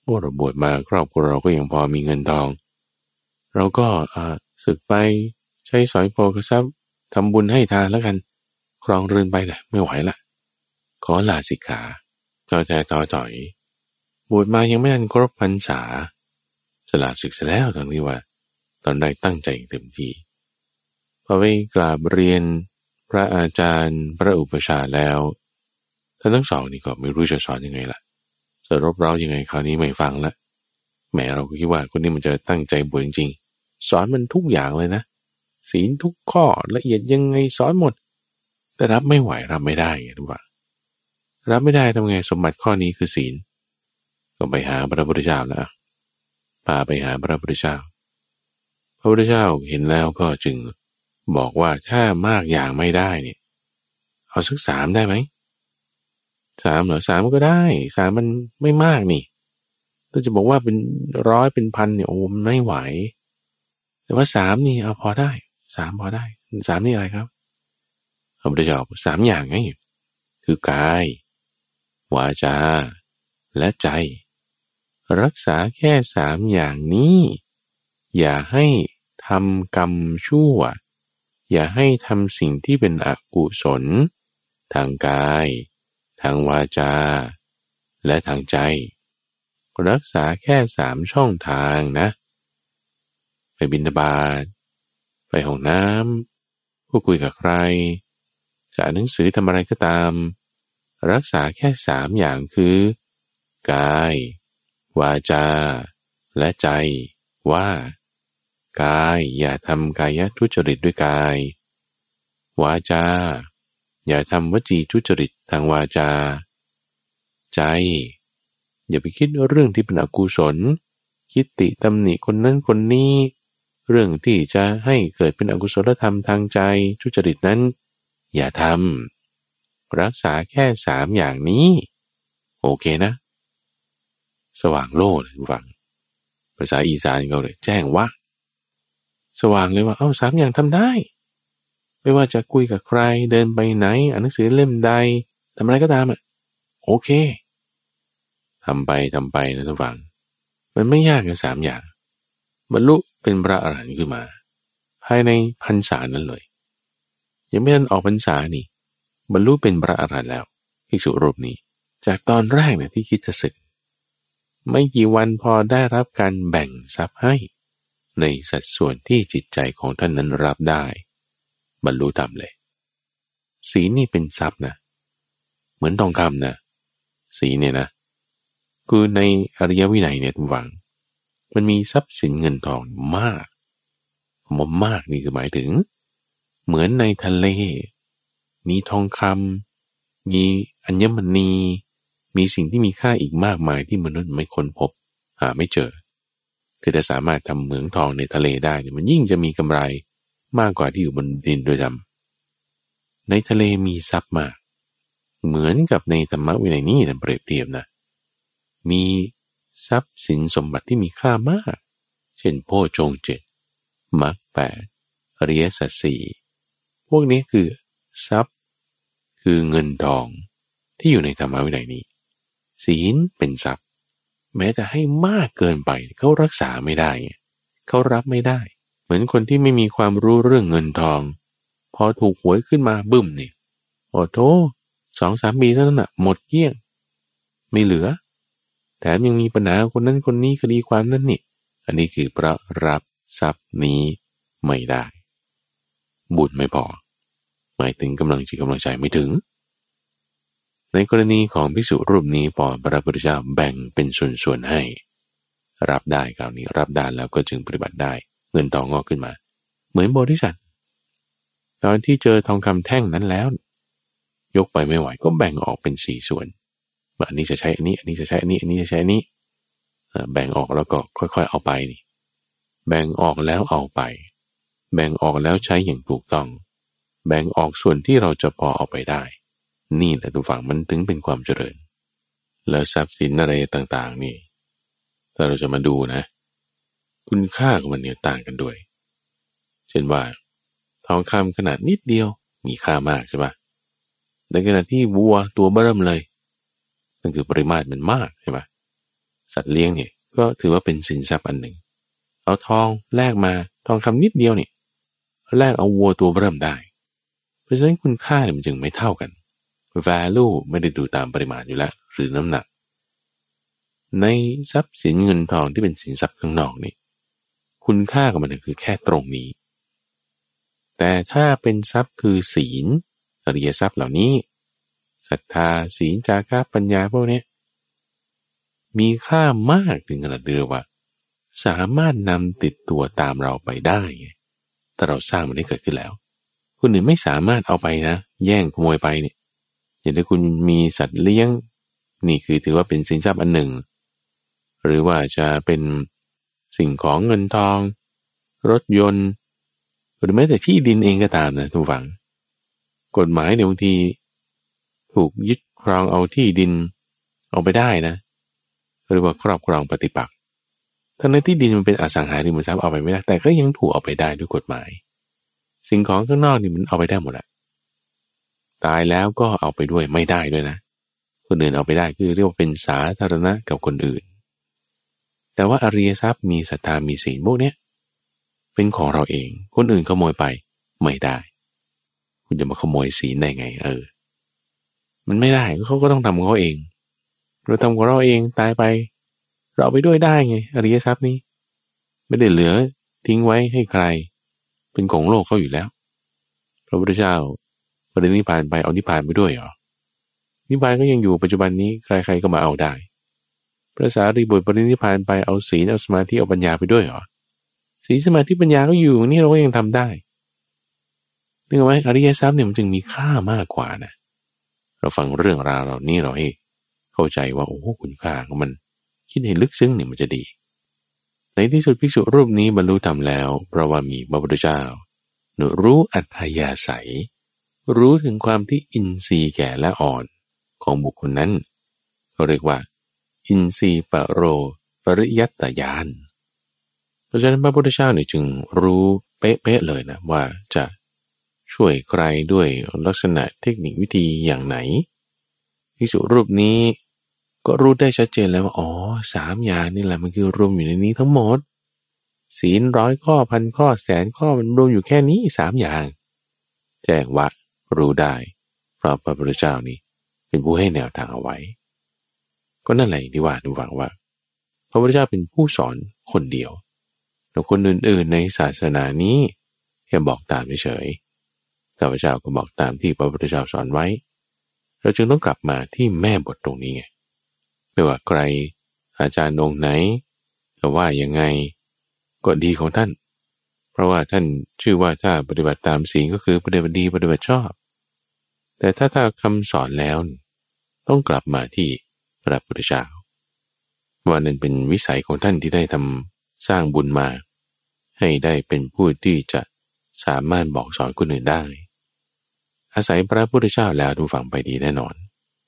โอ้เราบวชมาครอบครัวเราก็ยังพอมีเงินทอง เราก็อ่าศึกไปใช้สอยโภคทรัพย์ทำบุญให้ทานแล้วกัน ครองเรือนไปนะไม่ไหวละขอลาสิกขาจอใจต่อจ่อย บวชมายังไม่ทันครบพรรษาสละศึกษาแล้วตอนนี้ว่า ตอนใดตั้งใจเต็มที่ พอไปกราบเรียนพระอาจารย์พระอุปชาแล้วท่านทั้งสองนี่ก็ไม่รู้จะสอนยังไงล่ะจะรบเร้ายังไงคราวนี้ไม่ฟังละแหมเราก็คิดว่าคนนี้มันจะตั้งใจบวชจริงสอนมันทุกอย่างเลยนะ ศีลทุกข้อละเอียดยังไงสอนหมด แต่รับไม่ไหวรับไม่ได้ไงทุกว่า รับไม่ได้ทำไงสมบัติข้อนี้คือศีล ก็ไปหาพระพุทธเจ้าแล้วพาไปหาพระพุทธเจ้า พระพุทธเจ้าเห็นแล้วก็จึง บอกว่าถ้ามากอย่างไม่ได้เนี่ยเอาสักสามได้ไหมสามเหรอสามก็ได้สามมันไม่มากนี่ถ้าจะบอกว่าเป็นร้อยเป็นพันเนี่ยโอ้มันไม่ไหว แต่ว่าสามนี่เอาพอได้สามพอได้สามนี่อะไรครับพระพุทธเจ้าสามอย่างไงคือกายวาจา และใจ รักษาแค่สามอย่างนี้ อย่าให้ทำกรรมชั่ว อย่าให้ทำสิ่งที่เป็นอกุศล ทางกาย ทางวาจา และทางใจ รักษาแค่สามช่องทางนะ ไปบินบาตไปห้องน้ำพูดคุยกับใครจะอ่านหนังสือทำอะไรก็ตาม รักษาแค่สามอย่างคือ กาย วาจา และใจว่า กาย อย่าทำกายทุจริตด้วยกาย วาจา อย่าทำวจีทุจริตทางวาจา ใจ อย่าไปคิดเรื่องที่เป็นอกุศล คิดติตำหนิคนนั้นคนนี้ เรื่องที่จะให้เกิดเป็นอกุศลธรรมทางใจทุจริตนั้น อย่าทำรักษาแค่สามอย่างนี้ โอเคนะ สว่างโล่เลยฟังภาษาอีสานเขาเลยแจ้งว่า สว่างเลยว่า เอาสามอย่างทำได้ ไม่ว่าจะคุยกับใครเดินไปไหนอ่านหนังสือเล่มใดทำอะไรก็ตามอะโอเคทำไปทำไปนะทุกฝัง มันไม่ยากกันสามอย่าง บรรลุเป็นพระอรหันต์ขึ้นมา ภายในพรรษานั้นเลย ยังไม่ทันออกพรรษานี่ บรรลุเป็นพระอรหันต์แล้วภิกษุรูปนี้ จากตอนแรกเนี่ยที่คิดจะศึก ไม่กี่วันพอได้รับการแบ่งทรัพย์ให้ ในสัดส่วนที่จิตใจของท่านนั้นรับได้ บรรลุธรรมเลย สีนี่เป็นทรัพย์นะ เหมือนทองคำนะสีเนี่ยนะ คือในอริยวินัยเนี่ยทุกฝัง มันมีทรัพย์สินเงินทองมากมมากนี่คือหมายถึง เหมือนในทะเล มีทองคำมีอัญมณี มีสิ่งที่มีค่าอีกมากมายที่มนุษย์ไม่ค้นพบ หาไม่เจอ อจะสามารถทำเหมืองทองในทะเลได้เนี่ยมันยิ่งจะมีกำไรมากกว่าที่อยู่บนดินด้วยซ้ำในทะเลมีทรัพย์มาก เหมือนกับในธรรมวินัยนี้ท่านเปรียบเทียบนะ มีทรัพย์สินสมบัติที่มีค่ามาก เช่นโพชงเจ็ดมรรคแปดเรียสัสีพวกนี้คือทรัพย์ คือเงินทองที่อยู่ในธรรมวินัยนี้ ศีลเป็นทรัพย์ แม้แต่ให้มากเกินไปเขารักษาไม่ได้ เขารับไม่ได้ เหมือนคนที่ไม่มีความรู้เรื่องเงินทอง พอถูกหวยขึ้นมาบึ้มนี่โอ้โถสองสามปีเท่านั้นอะหมดเกี้ยง ไม่เหลือ แถมยังมีปัญหาคนนั้นคนนี้คดีความนั้นนี่ อันนี้คือพระรับทรัพย์นี้ไม่ได้ บุญไม่พอ หมายถึงกำลังจิตกำลังใจไม่ถึง ในกรณีของพิสุรูปนี้พอพระพุทธเจ้าแบ่งเป็นส่วนๆให้ รับได้คราวนี้รับได้แล้วก็จึงปฏิบัติได้ เงินทองงอกขึ้นมา เหมือนบริษัทตอนที่เจอทองคำแท่งนั้นแล้ว ยกไปไม่ไหวก็แบ่งออกเป็นสี่ส่วนอันนี้จะใช้อันนี้อันนี้จะใช้อันนี้อันนี้จะใช้อันนี้แบ่งออกแล้วก็ค่อยๆเอาไปนี่แบ่งออกแล้วเอาไป แบ่งออกแล้วใช้อย่างถูกต้อง แบ่งออกส่วนที่เราจะพอเอาไปได้ นี่แหละทุกฝั่งมันถึงเป็นความเจริญ แล้วทรัพย์สินอะไรต่างๆ นี่ ถ้าเราจะมาดูนะ คุณค่าของมันเนี่ยต่างกันด้วย เช่นว่าทองคำขนาดนิดเดียวมีค่ามากใช่ปะในขณะที่วัวตัวเบิ่มเลยนั่นคือปริมาตรมันมากใช่ไหมสัตว์เลี้ยงเนี่ยก็ถือว่าเป็นสินทรัพย์อันหนึ่ง เอาทองแลกมาทองคำนิดเดียวเนี่ยแลกเอาวัวตัวเริ่มได้ เพราะฉะนั้นคุณค่าเนี่ยมันจึงไม่เท่ากัน value ไม่ได้ดูตามปริมาณอยู่แล้ว หรือน้ำหนัก ในทรัพย์สินเงินทองที่เป็นสินทรัพย์ข้างนอกนี่คุณค่าของมันคือแค่ตรงนี้ แต่ถ้าเป็นทรัพย์คือศีลอริยทรัพย์เหล่านี้ศรัทธาศีลจาระปัญญาพวกนี้มีค่ามากถึงขนาดเรียกว่า สามารถนำติดตัวตามเราไปได้แต่เราสร้างมันได้เกิดขึ้นแล้ว คนอื่นไม่สามารถเอาไปนะ แย่งขโมยไปเนี่ย อย่างถ้าคุณมีสัตว์เลี้ยง นี่คือถือว่าเป็นสินทรัพย์อันหนึ่ง หรือว่าจะเป็นสิ่งของเงินทอง รถยนต์ หรือแม้แต่ที่ดินเองก็ตามนะทุกฝัง กฎหมายเนี่ยบางที ถูกยึดครองเอาที่ดินเอาไปได้นะ หรือว่าครอบครองปฏิปักษ์ทั้งในที่ดินมันเป็นอสังหาริมทรัพย์เอาไปไม่ได้ แต่ก็ยังถูกเอาไปได้ด้วยกฎหมาย สิ่งของข้างนอกนี่มันเอาไปได้หมดอะ ตายแล้วก็เอาไปด้วยไม่ได้ด้วยนะ คนอื่นเอาไปได้คือเรียกว่าเป็นสาธารณะกับคนอื่น แต่ว่าอริยทรัพย์มีศรัทธามีศีลพวกเนี้ยเป็นของเราเอง คนอื่นขโมยไปไม่ได้ คุณจะมาขโมยศีลได้ไง เออ มันไม่ได้เขาก็ต้องทำของเขาเอง เราทำของเราเองตายไป เราไปด้วยได้ไง อริยทรัพย์นี้ ไม่ได้เหลือทิ้งไว้ให้ใคร เป็นของโลกเขาอยู่แล้ว พระพุทธเจ้า ปรินิพานไปเอานิพานไปด้วยเหรอนิพานก็ยังอยู่ปัจจุบันนี้ใครๆก็มาเอาได้พระสารีบุตรปรินิพานไปเอาศีลเอาสมาธิเอาปัญญาไปด้วยเหรอศีลสมาธิปัญญาก็อยู่นี่เราก็ยังทำได้นึกไหมอริยทรัพย์เนี่ยมันจึงมีค่ามากกว่านะเราฟังเรื่องราวเรานี่เราให้เข้าใจว่าโอ้คุณค่าของมัน คิดให้ลึกซึ้งเนี่ยมันจะดี ในที่สุดภิกษุรูปนี้บรรลุธรรมแล้ว เพราะว่ามีพระพุทธเจ้าหนูรู้อัธยาศัย รู้ถึงความที่อินทรีย์แก่และอ่อนของบุคคลนั้นเขาเรียกว่า อินทรีย์ปรโรปริยัตยานเพราะฉะนั้นพระพุทธเจ้าเนี่ยจึงรู้เป๊ะๆเลยนะว่าจะช่วยใครด้วยลักษณะเทคนิควิธีอย่างไหนพิสุรูปนี้ก็รู้ได้ชัดเจนแล้วว่าอ๋อสามอย่างนี่แหละมันคือรวมอยู่ในนี้ทั้งหมด ศีลร้อยข้อพันข้อแสนข้อมันรวมอยู่แค่นี้สามอย่าง แจ้งว่า รู้ได้ เพราะพระพุทธเจ้านี้เป็นผู้ให้แนวทางเอาไว้ ก็นั่นแหละที่ว่าดูฟังว่า พระพุทธเจ้าเป็นผู้สอนคนเดียวแต่คนอื่นๆในศาสนานี้แค่บอกตามเฉยข้าพเจ้าก็บอกตามที่พระพุทธเจ้าสอนไว้ เราจึงต้องกลับมาที่แม่บทตรงนี้ไงไม่ว่าใครอาจารย์องค์ไหนจะว่ายังไง ก็ดีของท่าน เพราะว่าท่านชื่อว่าถ้าปฏิบัติตามศีลก็คือปฏิบัติดีปฏิบัติชอบ แต่ถ้าถ้าคำสอนแล้ว ต้องกลับมาที่พระพุทธเจ้าว่านั่นเป็นวิสัยของท่านที่ได้ทำสร้างบุญมา ให้ได้เป็นผู้ที่จะสามารถบอกสอนคนอื่นได้ อาศัยพระพุทธเจ้าแล้วทุกฝั่งไปดีแน่นอน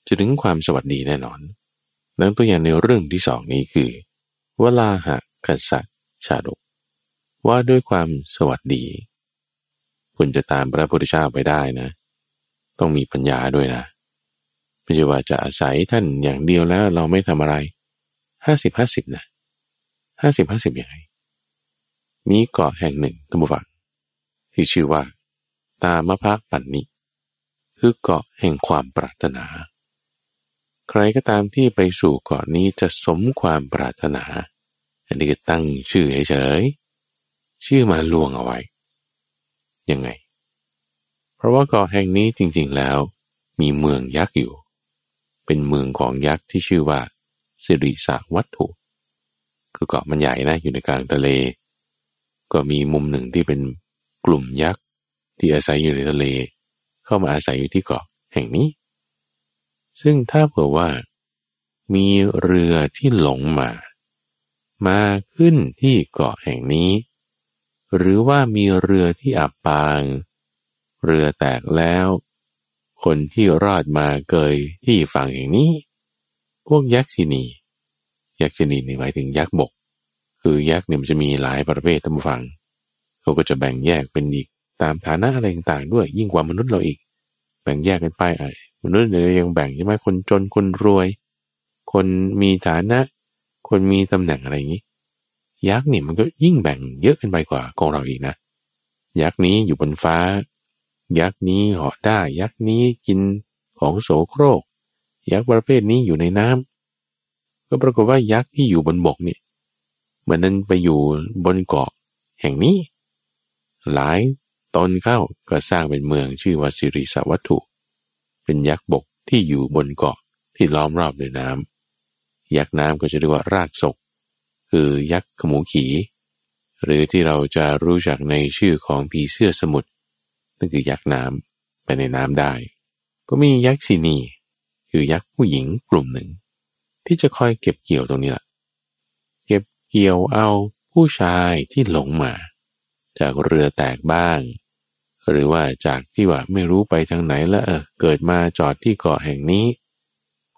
จะถึงความสวัสดีแน่นอนดังตัวอย่างในเรื่องที่สองนี้คือเวลาหะกษัตริย์ชาดก ว่าด้วยความสวัสดี คุณจะตามพระพุทธเจ้าไปได้นะ ต้องมีปัญญาด้วยนะไม่ใช่ว่าจะอาศัยท่านอย่างเดียวแล้วเราไม่ทำอะไรห้าสิบห้าสิบนะห้าสิบห้าสิบยังไงมีเกาะแห่งหนึ่งตัมบูฟังที่ชื่อว่า ตามะพะปันนิคือเกาะแห่งความปรารถนา ใครก็ตามที่ไปสู่เกาะนี้จะสมความปรารถนา อันนี้ก็ตั้งชื่อเฉย ชื่อมาลวงเอาไว้ ยังไง เพราะว่าเกาะแห่งนี้จริงๆแล้ว มีเมืองยักษ์อยู่ เป็นเมืองของยักษ์ที่ชื่อว่าสิริสาวัตถุ คือเกาะมันใหญ่นะอยู่ในกลางทะเล ก็มีมุมหนึ่งที่เป็นกลุ่มยักษ์ที่อาศัยอยู่ในทะเล เข้ามาอาศัยอยู่ที่เกาะแห่งนี้ ซึ่งถ้าเผื่อว่า มีเรือที่หลงมา มาขึ้นที่เกาะแห่งนี้ หรือว่ามีเรือที่อับปาง เรือแตกแล้ว คนที่รอดมาเกยที่ฝั่งอย่างนี้ พวกยักษ์สินียักษ์สินีนี่หมายถึงยักษ์บก คือยักษ์เนี่ยมันจะมีหลายประเภททั้งฟังเขาก็จะแบ่งแยกเป็นอีกตามฐานะอะไรต่างๆด้วยยิ่งกว่ามนุษย์เราอีก แบ่งแยกกันไปไอ้มนุษย์เนี่ยยังแบ่งใช่ไหมคนจนคนรวย คนมีฐานะ คนมีตำแหน่งอะไรอย่างนี้ ยักษ์นี่มันก็ยิ่งแบ่งเยอะขึ้นไปกว่าของเราอีกนะ ยักษ์นี้อยู่บนฟ้า ยักษ์นี้เหาะได้ ยักษ์นี้กินของโสโครก ยักษ์ประเภทนี้อยู่ในน้ำก็ปรากฏว่ายักษ์ที่อยู่บนบกนี่เหมือนนั้นไปอยู่บนเกาะแห่งนี้ หลายตนเข้าก็สร้างเป็นเมืองชื่อว่าสิริสวัตถุ เป็นยักษ์บกที่อยู่บนเกาะที่ล้อมรอบด้วยน้ำยักษ์น้ำก็จะเรียกว่ารากศก คือยักษ์ขมูขี หรือที่เราจะรู้จักในชื่อของผีเสื้อสมุทรนั่นคือยักษ์น้ำไปในน้ำได้ ก็มียักษ์สีนีคือยักษ์ผู้หญิงกลุ่มหนึ่ง ที่จะคอยเก็บเกี่ยวตรงนี้แหละเก็บเกี่ยวเอาผู้ชายที่หลงมา จากเรือแตกบ้าง หรือว่าจากที่ว่าไม่รู้ไปทางไหนแล้วเออเกิดมาจอดที่เกาะแห่งนี้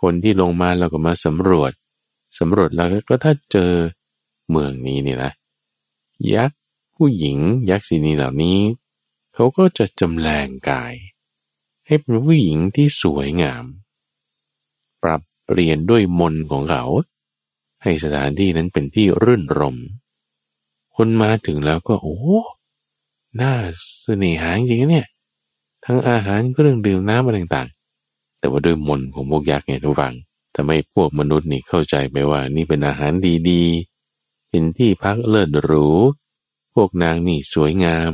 คนที่ลงมาเราก็มาสำรวจสำรวจแล้วก็ถ้าเจอ เมืองนี้นี่นะยักษ์ผู้หญิงยักษ์สีนีเหล่านี้ เขาก็จะจำแรงกาย ให้เป็นผู้หญิงที่สวยงาม ปรับเปลี่ยนด้วยมนของเขา ให้สถานที่นั้นเป็นที่รื่นรม คนมาถึงแล้วก็โอ้น่าเสน่หาจริงๆเนี่ย ทั้งอาหารเครื่องดื่มน้ำอะไรต่างๆ แต่ว่าด้วยมนของพวกยักษ์เนี่ยทุกฝังทำให้พวกมนุษย์นี่เข้าใจไปว่านี่เป็นอาหารดีๆ เป็นที่พักเลิศหรู พวกนางนี่สวยงาม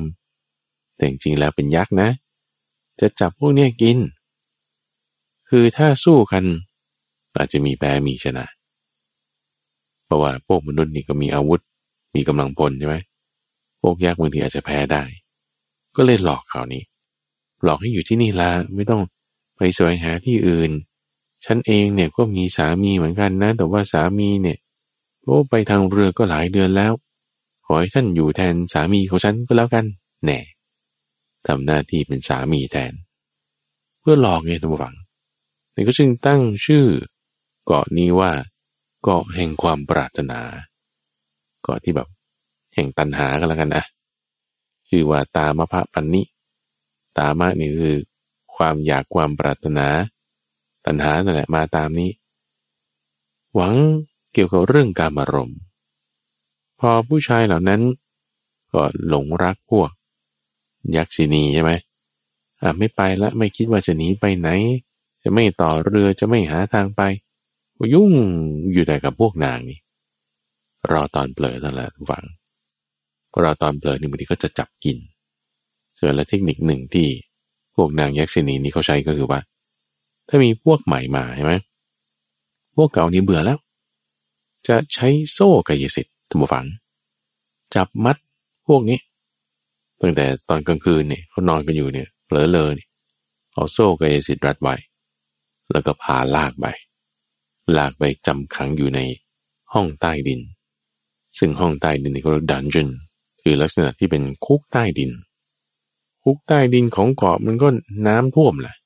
แต่จริงๆแล้วเป็นยักษ์นะ จะจับพวกเนี้ยกิน คือถ้าสู้กันอาจจะมีแพ้มีชนะ เพราะว่าพวกมนุษย์นี่ก็มีอาวุธ มีกำลังพลใช่ไหมพวกยักษ์บางทีอาจจะแพ้ได้ ก็เลยหลอกเขานี้ หลอกให้อยู่ที่นี่ละไม่ต้องไปแสวงหาที่อื่น ฉันเองเนี่ยก็มีสามีเหมือนกันนะ แต่ว่าสามีเนี่ย โอ้ไปทางเรือก็หลายเดือนแล้ว ขอให้ท่านอยู่แทนสามีของฉันก็แล้วกัน แน่ทำหน้าที่เป็นสามีแทน เพื่อหลอกไงทุกฝังนี่ก็จึงตั้งชื่อ เกาะนี้ว่า เกาะแห่งความปรารถนา เกาะที่แบบ แห่งตันหากันแล้วกันนะชื่อว่าตามะพะปันนิตามะนี่คือ ความอยากความปรารถนา ตัณหานั่นแหละมาตามนี้ หวัง เกี่ยวกับเรื่องการอารมณ์ พอผู้ชายเหล่านั้น ก็หลงรักพวก ยักษินีใช่ไหมอ่าไม่ไปละไม่คิดว่าจะหนีไปไหน จะไม่ต่อเรือจะไม่หาทางไปยุ่งอยู่แต่กับพวกนางนี่รอตอนเปลือยนั่นแหละฟังรอตอนเปลือยนี่บางทีก็จะจับกินส่วนและเทคนิคหนึ่งที่พวกนางยักษินีนี่เขาใช้ก็คือว่า ถ้ามีพวกใหม่มาใช่ไหมพวกเก่านี้เบื่อแล้ว จะใช้โซ่กายสิทธิ์ทุกฝัง จับมัดพวกนี้ ตั้งแต่ตอนกลางคืนเนี่ยเขานอนกันอยู่เนี่ยเผลอเลยเอาโซ่กับเอซิดรัดไว้แล้วก็พาลากไป ลากไปจำขังอยู่ในห้องใต้ดิน ซึ่งห้องใต้ดินนี่เขาเรียกดันจนคือลักษณะที่เป็นคุกใต้ดิน คุกใต้ดินของเกาะมันก็น้ำท่วมแหละ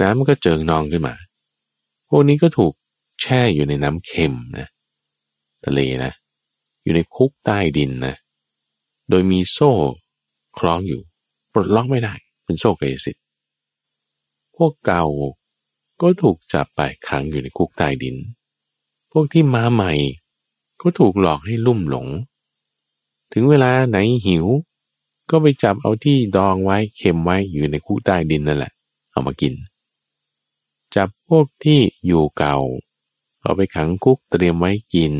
น้ำมันก็เจิงนองขึ้นมา พวกนี้ก็ถูกแช่อยู่ในน้ำเค็มนะ ทะเลนะ อยู่ในคุกใต้ดินนะ โดยมีโซ่คล้องอยู่ ปลดล็อกไม่ได้ เป็นโซ่กายสิทธิ์พวกเก่าก็ถูกจับไปขังอยู่ในคุกใต้ดิน พวกที่มาใหม่ ก็ถูกหลอกให้ลุ่มหลง ถึงเวลาไหนหิว ก็ไปจับเอาที่ดองไว้เค็มไว้อยู่ในคุกใต้ดินนั่นแหละ เอามากิน จับพวกที่อยู่เก่า เอาไปขังคุกเตรียมไว้กิน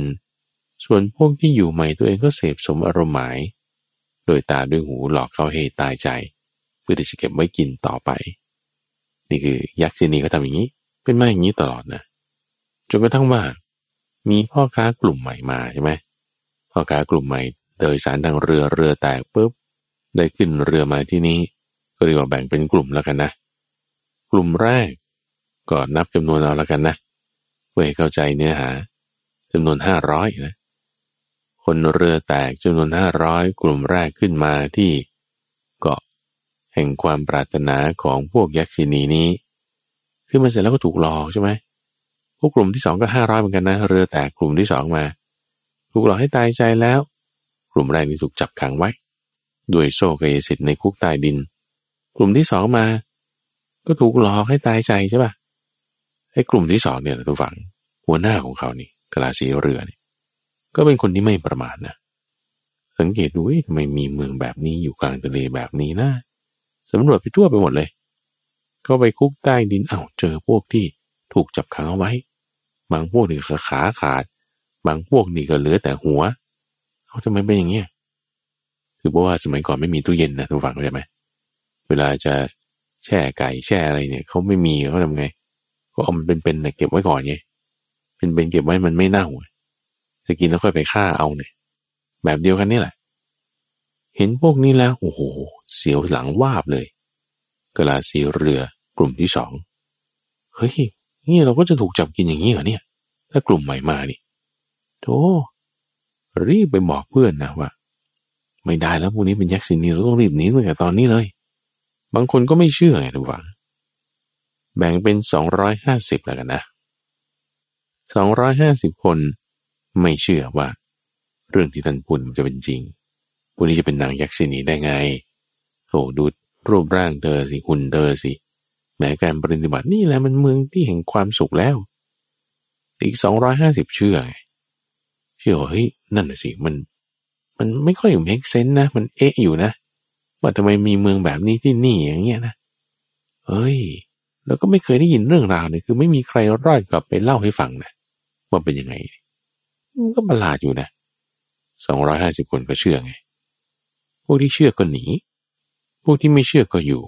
ส่วนพวกที่อยู่ใหม่ตัวเองก็เสพสมอารมณ์หมาย โดยตาด้วยหูหลอกเขาให้ตายใจ เพื่อที่จะเก็บไว้กินต่อไป นี่คือยักษ์เซนีเขาทำอย่างนี้ เป็นมาอย่างนี้ตลอดนะจนกระทั่งว่า มีพ่อค้ากลุ่มใหม่มาใช่ไหมพ่อค้ากลุ่มใหม่โดยสารทางเรือเรือแตกปุ๊บได้ขึ้นเรือมาที่นี้ก็เรียกว่าแบ่งเป็นกลุ่มแล้วกันนะ กลุ่มแรกก็นับจำนวนเอาแล้วกันนะเพื่อให้เข้าใจเนื้อหาจำนวนห้าร้อยนะ คนเรือแตกจำนวนห้าร้อยกลุ่มแรกขึ้นมาที่เกาะแห่งความปรารถนาของพวกยักษินีนี้ขึ้นมาเสร็จแล้วก็ถูกหลอกใช่ไหมพวกกลุ่มที่สองก็ห้าร้อยเหมือนกันนะ เรือแตกกลุ่มที่สองมา ถูกหลอกให้ตายใจแล้ว กลุ่มแรกนี่ถูกจับขังไว้ ด้วยโซ่กายสิทธิ์ในคุกใต้ดิน กลุ่มที่สองมา ก็ถูกหลอกให้ตายใจใช่ปะไอ้กลุ่มที่สองเนี่ยทุกฝั่งหัวหน้าของเขานี่กลาสีเรือนี่ ก็เป็นคนที่ไม่ประมาทนะ สังเกตดูทำไมมีเมืองแบบนี้อยู่กลางทะเลแบบนี้นะสำรวจไปทั่วไปหมดเลย ก็ไปคุกใต้ดินเอา้าเจอพวกที่ถูกจับขังเอาไว้ บางพวกนี่ขาขาขาด บางพวกนี่ก็เหลือแต่หัวเอาทำไมเป็นอย่างเงี้ยคือเพราะว่าสมัยก่อนไม่มีตู้เย็นนะทุกฝั่งเข้าใจไหมเวลาจะแช่ไก่แช่อะไรเนี่ยเขาไม่มีเขาทำไง ก็เอามันเป็นๆเนี่ยเก็บไว้ก่อนไงเป็นๆเก็บไว้มันไม่เน่า จะกินแล้วค่อยไปฆ่าเอาเนี่ย แบบเดียวกันนี่แหละ เห็นพวกนี้แล้วโอ้โห เสียวหลังวาบเลยกลาสีเรือกลุ่มที่สองเฮ้ยนี่เราก็จะถูกจับกินอย่างนี้เหรอเนี่ย ถ้ากลุ่มใหม่มานี่โธ่รีบไปบอกเพื่อนนะว่า ไม่ได้แล้วพวกนี้เป็นยักษ์สินีเราต้องรีบหนีตั้งแต่ตอนนี้เลย บางคนก็ไม่เชื่อไงทุกฝังแบ่งเป็นสองร้อยห้าสิบแล้วกันนะสองร้อยห้าสิบคน ไม่เชื่อว่า เรื่องที่ท่านพูดจะเป็นจริงพวกนี้จะเป็นนางยักษินีได้ไงโอ้ดูรูปร่างเธอสิหุ่นเธอสิแม้การปฏิบัตินี่แหละมันเมืองที่แห่งความสุขแล้ว อีกสองร้อยห้าสิบเชื่อไงเชื่อว่าเฮ้ยนั่นน่ะสิมัน มันไม่ค่อยเมกเซนนะ มันเอ๊ะอยู่นะ ว่าทำไมมีเมืองแบบนี้ที่นี่อย่างเงี้ยนะเฮ้ย แล้วก็ไม่เคยได้ยินเรื่องราวเนี่ยคือไม่มีใครรอดกลับไปเล่าให้ฟังนะว่าเป็นยังไง มันก็ประหลาดอยู่นะสองร้อยห้าสิบคนก็เชื่อไง พวกที่เชื่อก็หนี พวกที่ไม่เชื่อก็อยู่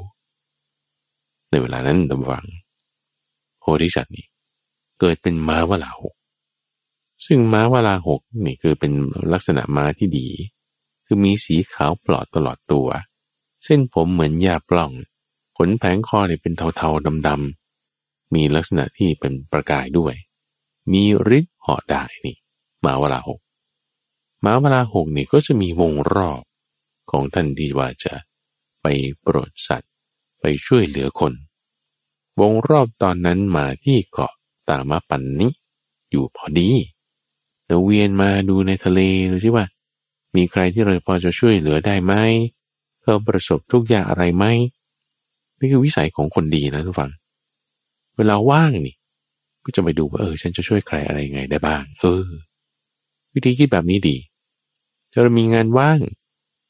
ในเวลานั้นตำวังโพธิสัตว์นี่เกิดเป็นม้าวลาหก ซึ่งม้าวลาหกนี่คือเป็นลักษณะม้าที่ดี คือมีสีขาวปลอดตลอดตัว เส้นผมเหมือนยาปล้อง ขนแผงคอเนี่ยเป็นเทาๆดำๆมีลักษณะที่เป็นประกายด้วย มีฤทธิ์เหาะได้นี่ มาวลาหกมาวลาหกนี่ก็จะมีวงรอบของท่านที่ว่าจะไปโปรดสัตว์ ไปช่วยเหลือคน วงรอบตอนนั้นมาที่เกาะตามาปันนี้ อยู่พอดีเราเวียนมาดูในทะเลดูสิว่า มีใครที่เราพอจะช่วยเหลือได้ไหมเขาประสบทุกอย่างอะไรไหมนี่คือวิสัยของคนดีนะทุกฝัง เวลาว่างนี่ ก็จะไปดูว่าเออ ฉันจะช่วยใครอะไรไงได้บ้าง เออ วิธีคิดแบบนี้ดีจะมีงานว่าง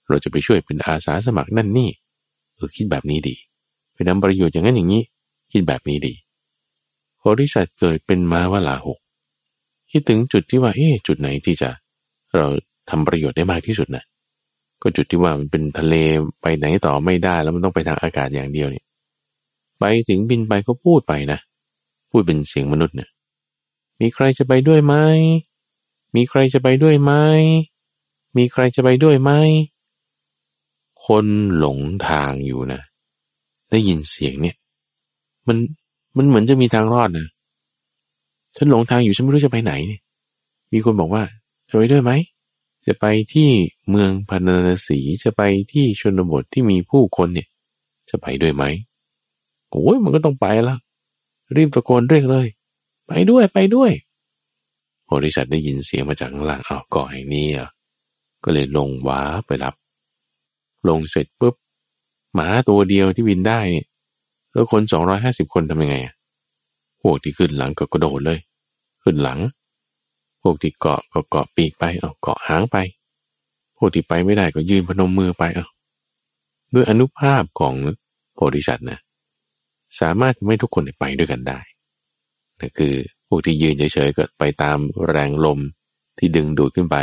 เราจะไปช่วยเป็นอาสาสมัครนั่นนี่เออคิดแบบนี้ดีไปนำประโยชน์อย่างนั้นอย่างนี้ คิดแบบนี้ดีโพธิสัตว์เกิดเป็นมาวลาหกคิดถึงจุดที่ว่าเอ๊จุดไหนที่จะเราทำประโยชน์ได้มากที่สุดนะก็จุดที่ว่ามันเป็นทะเลไปไหนต่อไม่ได้แล้วมันต้องไปทางอากาศอย่างเดียวเนี่ยไปถึงบินไปก็พูดไปนะ พูดเป็นเสียงมนุษย์เนี่ยมีใครจะไปด้วยไหม มีใครจะไปด้วยไหม มีใครจะไปด้วยไหม คนหลงทางอยู่นะ ได้ยินเสียงเนี่ย มัน มันเหมือนจะมีทางรอดนะ ฉันหลงทางอยู่ฉันไม่รู้จะไปไหนเนี่ย มีคนบอกว่าจะไปด้วยไหม จะไปที่เมืองพันนสี จะไปที่ชนบทที่มีผู้คนเนี่ย จะไปด้วยไหมโอ้ยมันก็ต้องไปล้วรีบตะโกนเรียกเลย ไปด้วยไปด้วย บริษัทได้ยินเสียงมาจากข้างล่างอ้าวก่อแห่งนี้อะก็เลยลงว้าไปรับ ลงเสร็จปุ๊บหมาตัวเดียวที่บินได้เนี่ยแล้วคนสองร้อยห้าสิบคนทำยังไงอะพวกที่ขึ้นหลังก็กระโดดเลย ขึ้นหลัง พวกที่เกาะก็เกาะปีกไปเอาเกาะหางไป พวกที่ไปไม่ได้ก็ยืนพนมมือไปเอาด้วยอนุภาพของโพธิสัตว์นะสามารถทำให้ทุกคนไปด้วยกันได้นั่นคือ พวกที่ยืนเฉยๆก็ไปตามแรงลมที่ดึงดูดขึ้นไป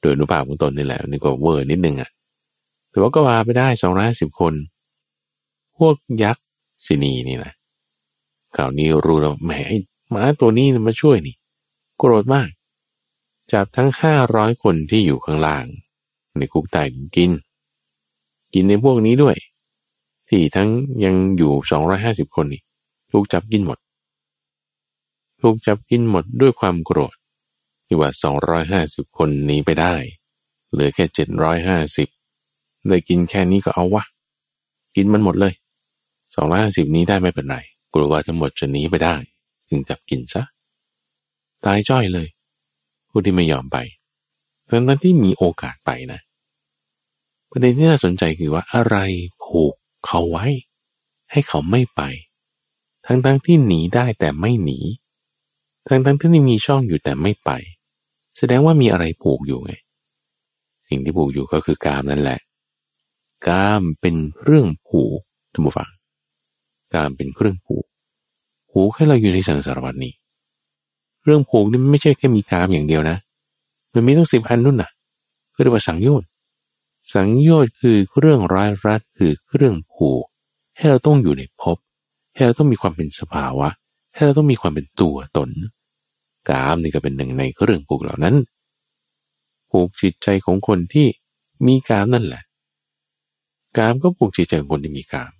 โดยอนุภาพของตนนี่แหละนี่ก็เวอร์นิดนึงอะแต่ว่าก็ว่าไปได้สองร้อยสิบคน พวกยักษ์สินีนี่นะคราวนี้รู้แล้วแหมหมาตัวนี้มาช่วยนี่โกรธมากจับทั้งห้าร้อยคนที่อยู่ข้างล่าง ในคุกใต้กิน กินในพวกนี้ด้วย ที่ทั้งยังอยู่สองร้อยห้าสิบคนนี่ถูกจับกินหมด ถูกจับกินหมดด้วยความโกรธที่ว่าสองร้อยห้าสิบคนนี้ไปได้ เหลือแค่เจ็ดร้อยห้าสิบเลยกินแค่นี้ก็เอาวะ กินมันหมดเลยสองร้อยห้าสิบนี้ได้ไม่เป็นไรกลัวว่าทั้งหมดจะหนีไปได้ จึงจับกินซะ ตายจ้อยเลย ผู้ที่ไม่ยอมไปทั้งนั้นที่มีโอกาสไปนะ ประเด็นที่น่าสนใจคือว่าอะไรผูกเขาไว้ ให้เขาไม่ไป ทั้งทั้งที่หนีได้แต่ไม่หนี ทั้งทั้งที่มีช่องอยู่แต่ไม่ไป แสดงว่ามีอะไรผูกอยู่ไง สิ่งที่ผูกอยู่ก็คือกามนั่นแหละ กามเป็นเรื่องผูกท่านผู้ฟังการเป็นเครื่องผูก ผูกให้เราอยู่ในสังสารวัตนี้ เรื่องผูกนี่ไม่ใช่แค่มีกามอย่างเดียวนะ มันมีตั้งสิบอันนู่นน่ะก็เรียกว่าสังโยชน์สังโยชน์คือเครื่องร้ายรัดคือเครื่องผูก ให้เราต้องอยู่ในภพให้เราต้องมีความเป็นสภาวะ ให้เราต้องมีความเป็นตัวตน กามนี่ก็เป็นหนึ่งในเรื่องผูกเหล่านั้นผูกจิตใจของคนที่มีกามนั่นแหละ กามก็ผูกจิตใจของคนที่มีกาม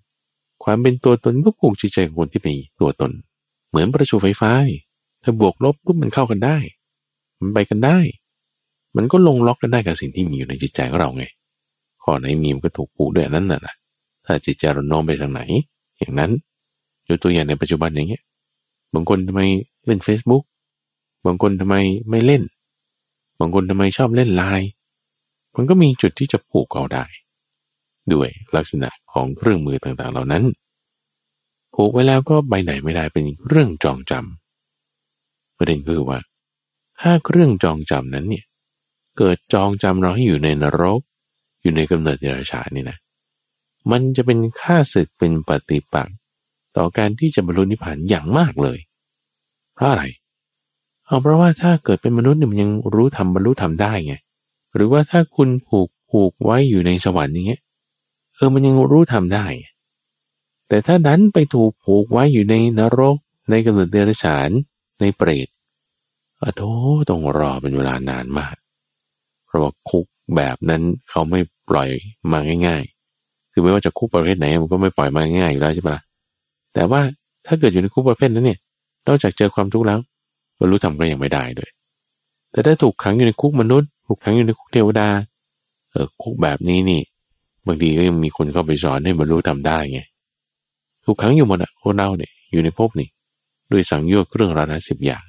ความเป็นตัวตนก็ผูกจิตใจของคนที่มีตัวตน เหมือนประจุไฟฟ้าถ้าบวกลบปุ๊บมันเข้ากันได้ มันไปกันได้ มันก็ลงล็อกกันได้กับสิ่งที่มีอยู่ในจิตใจของเราไงข้อไหนมีมันก็ถูกผูกด้วยนั้นน่ะถ้าจิตใจเราโน้มไปทางไหน อย่างนั้นยกตัวอย่างในปัจจุบันอย่างเงี้ยบางคนทำไมเล่น Facebook บางคนทำไมไม่เล่น บางคนทำไมชอบเล่นไลน์มันก็มีจุดที่จะผูกเอาได้ ด้วยลักษณะของเครื่องมือต่างๆ เหล่านั้นผูกไว้แล้วก็ไปไหนไม่ได้เป็นเรื่องจองจำประเด็นคือว่า ถ้าเครื่องจองจำนั้นเนี่ยเกิดจองจำเราให้อยู่ในนรก อยู่ในกำเนิดเดรัจฉานนี่นะมันจะเป็นค่าศึกเป็นปฏิปักษ์ต่อการที่จะบรรลุนิพพานอย่างมากเลย เพราะอะไร เอาเพราะว่าถ้าเกิดเป็นมนุษย์เนี่ยมันยังรู้ทำบรรลุทำได้ไงหรือว่าถ้าคุณผูกผูกไว้อยู่ในสวรรค์อย่างเงี้ยเออมันยังรู้ทำได้ แต่ถ้าดันไปถูกผูกไว้อยู่ในนรก ในกำเนิดเดรัจฉานในเปรตอโธต้องรอเป็นเวลานานมาก เพราะว่าคุกแบบนั้นเขาไม่ปล่อยมาง่าย ๆ คือไม่ว่าจะคุกประเภทไหนมันก็ไม่ปล่อยมาง่ายอยู่แล้วใช่ปะแต่ว่าถ้าเกิดอยู่ในคุกประเภทนั้นเนี่ยนอกจากเจอความทุกข์แล้ว บรรลุธรรมก็ยังไม่ได้ด้วย แต่ถ้าถูกขังอยู่ในคุกมนุษย์ ถูกขังอยู่ในคุกเทวดา เออคุกแบบนี้นี่ บางทีก็ยังมีคนเข้าไปสอนให้บรรลุธรรมได้ไง ถูกขังอยู่หมดอะคนเราเนี่ยอยู่ในภพนี่ด้วยสังโยชน์เรื่องรานะสิบอย่าง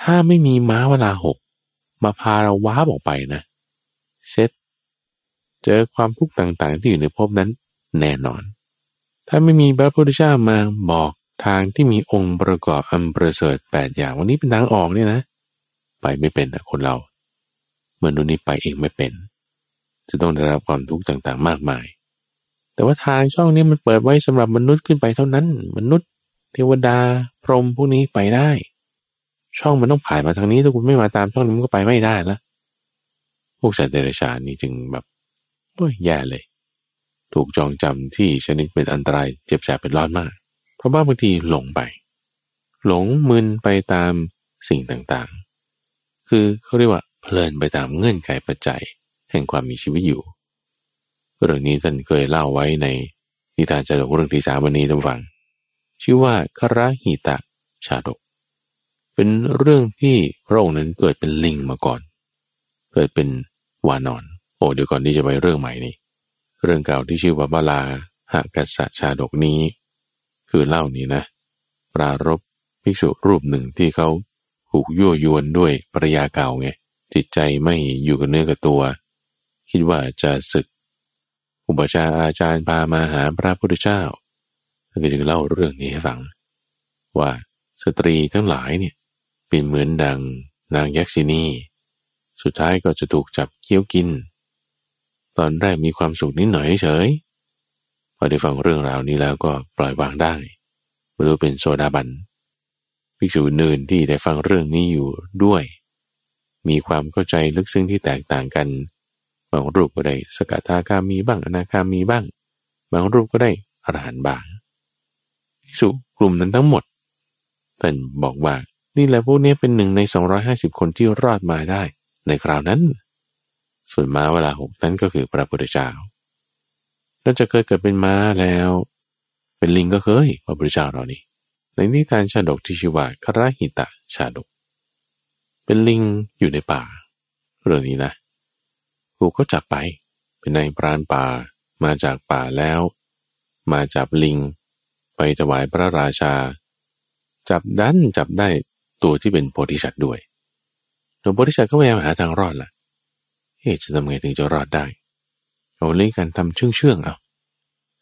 ถ้าไม่มีม้าเวลาหกมาพาเราว้าบอกไปนะ เซตเจอความทุกข์ต่างๆ ที่อยู่ในภพนั้นแน่นอน ถ้าไม่มีพระพุทธเจ้ามาบอก ทางที่มีองค์ประกอบอันประเสริฐแปดอย่างวันนี้เป็นทางออกเนี่ยนะ ไปไม่เป็นนะคนเราเมื่อนุนี้ไปเองไม่เป็น จะต้องได้รับความทุกข์ต่างๆ มากมาย แต่ว่าทางช่องนี้มันเปิดไว้สำหรับมนุษย์ขึ้นไปเท่านั้น มนุษย์ เทวดา พรหมพวกนี้ไปได้ ช่องมันต้องผ่านมาทางนี้ถ้าคุณไม่มาตามช่องนี้มันก็ไปไม่ได้ละพวกสัตว์เดรัจฉานนี่จึงแบบโอ้ยแย่เลย ถูกจองจำที่ชนิดเป็นอันตรายเจ็บแสบเป็นร้อนมาก ราะว่าบางทีหลงไป หลงมึนไปตามสิ่งต่างๆ คือเขาเรียกว่าเพลินไปตามเงื่อนไขปัจจัย แห่งความมีชีวิตอยู่ เรื่องนี้ท่านเคยเล่าไว้ในนิทานจาดกเรื่องที่สามวันนี้ท่านฟัง ชื่อว่าคราหิตะชาดก เป็นเรื่องที่พระองค์นั้นเกิดเป็นลิงมาก่อน เกิดเป็นวานอน โอ้เดี๋ยวก่อนที่จะไปเรื่องใหม่นี้เรื่องเก่าที่ชื่อว่าบาลาหากัสชาดกนี้ คือเล่านี้นะ ปรารบภิกษุรูปหนึ่งที่เขาถูกยั่วยวนด้วยภรยาเก่าไง จิตใจไม่อยู่กับเนื้อกับตัว คิดว่าจะศึก อุปชาอาจารย์พามาหาพระพุทธเจ้าท่านก็จึงเล่าเรื่องนี้ให้ฟัง ว่าสตรีทั้งหลายเนี่ยเป็นเหมือนดังนางยักษินีสุดท้ายก็จะถูกจับเคี้ยวกิน ตอนแรกมีความสุขนิดหน่อยเฉย อได้ฟังเรื่องราวนี้แล้วก็ปล่อยวางได้ไม่รู้เป็นโซดาบันภิกษุนื่นที่ได้ฟังเรื่องนี้อยู่ด้วย มีความเข้าใจลึกซึ้งที่แตกต่างกัน บางรูปก็ได้สกทาคามีบ้างอนาคามีบ้าง บางรูปก็ได้อรหันต์บ้างภิกษุกลุ่มนั้นทั้งหมดท่านบอกว่านี่แหละพวกนี้เป็นหนึ่งใน 250 คนที่รอดมาได้ในคราวนั้น ส่วนมาเวลาหกนั้นก็คือพระพุทธเจ้า แล้วจะเคยเกิดเป็นม้าแล้ว เป็นลิงก็เคยพระพุทธเจ้าเรานี่ในนิทานชาดกที่ชื่อว่าคราหิตะชาดก เป็นลิงอยู่ในป่า เรื่องนี้นะถูกก็จับไปเป็นนายพรานป่ามาจากป่าแล้ว มาจับลิง ไปถวายพระราชา จับดันจับได้ตัวที่เป็นโพธิสัตว์ด้วยหลวงโพธิสัตว์ก็พยายามหาทางรอดละ่ะเอ๊จะทำไงถึงจะรอดได้ เอาเล่นกันทำเชื่องเชื่องเอา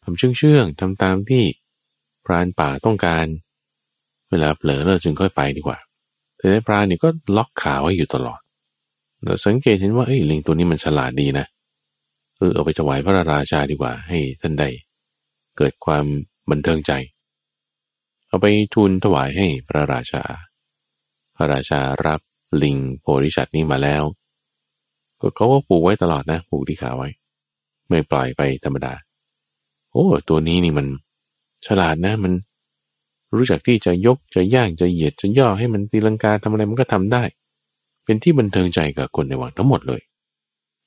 ทำเชื่องเชื่องทำตามที่พรานป่าต้องการ เวลาเผลอเราจึงค่อยไปดีกว่า แต่ในพรานนี่ก็ล็อกขาไว้อยู่ตลอดเราสังเกตเห็นว่าเอ้ยลิงตัวนี้มันฉลาดดีนะเออเอาไปถวายพระราชาดีกว่า ให้ท่านได้เกิดความบันเทิงใจ เอาไปทูลถวายให้พระราชา พระราชารับลิงโพธิสัตว์นี้มาแล้วก็เขาก็ปลูกไว้ตลอดนะปลูกที่ขาไว้ ไม่ปล่อยไปธรรมดา โอ้ ตัวนี้นี่มัน ฉลาดนะมัน รู้จักที่จะยกจะย่างจะเหยียดจะย่อให้มันตีลังกาทำอะไรมันก็ทำได้ เป็นที่บันเทิงใจกับคนในวังทั้งหมดเลย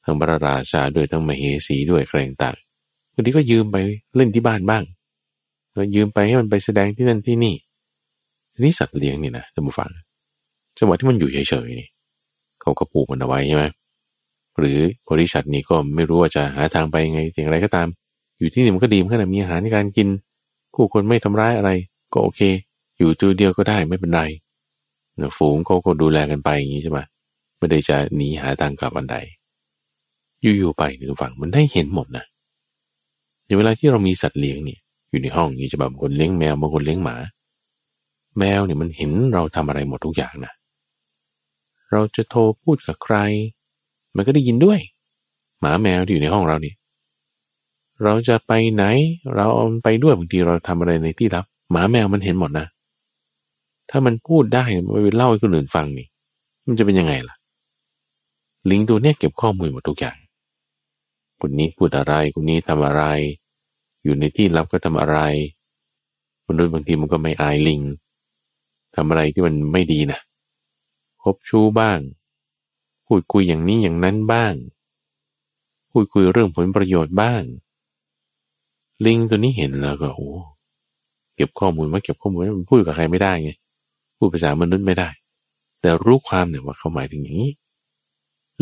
ทั้งพระราชาด้วยทั้งมเหสีด้วยใครต่างบางทีก็ยืมไปเล่นที่บ้านบ้างแล้วยืมไปให้มันไปแสดงที่นั่นที่นี่ทีนี้สัตว์เลี้ยงนี่นะท่านผู้ฟังจังหวะที่มันอยู่เฉยๆนี่เขาก็ปลูกมันเอาไว้ใช่ไหม หรือบริษัทนี้ก็ไม่รู้ว่าจะหาทางไปยังไงอย่างไรก็ตาม อยู่ที่นี่มันก็ดีมันก็มีอาหารในการกิน ผู้คนไม่ทำร้ายอะไร ก็โอเค อยู่ตัวเดียวก็ได้ไม่เป็นไรฝูงเขาก็ดูแลกันไปอย่างนี้ใช่ไหมไม่ได้จะหนีหาทางกลับอันใด อยู่ๆไปหนึ่งฝั่งมันได้เห็นหมดนะอย่างเวลาที่เรามีสัตว์เลี้ยงเนี่ย อยู่ในห้องนี้จะแบบคนเลี้ยงแมวบางคนเลี้ยงหมา แมวเนี่ยมันเห็นเราทำอะไรหมดทุกอย่างนะเราจะโทรพูดกับใคร มันก็ได้ยินด้วย หมาแมวที่อยู่ในห้องเรานี่เราจะไปไหน เราเอาไปด้วยบางทีเราทำอะไรในที่ลับ หมาแมวมันเห็นหมดนะ ถ้ามันพูดได้มันไปเล่าให้คนอื่นฟังนี่ มันจะเป็นยังไงล่ะ ลิงตัวเนี้ยเก็บข้อมูลหมดทุกอย่างคนนี้พูดอะไรคนนี้ทำอะไร อยู่ในที่ลับก็ทำอะไรมนุษย์บางทีมันก็ไม่อายลิงทำอะไรที่มันไม่ดีนะคบชู้บ้าง พูดคุยอย่างนี้อย่างนั้นบ้าง พูดคุยเรื่องผลประโยชน์บ้าง ลิงตัวนี้เห็นแล้วก็โอ้เก็บข้อมูลมาเก็บข้อมูลมันพูดกับใครไม่ได้ไงพูดภาษามนุษย์ไม่ได้ แต่รู้ความเนี่ยว่าเขาหมายถึงอย่างนี้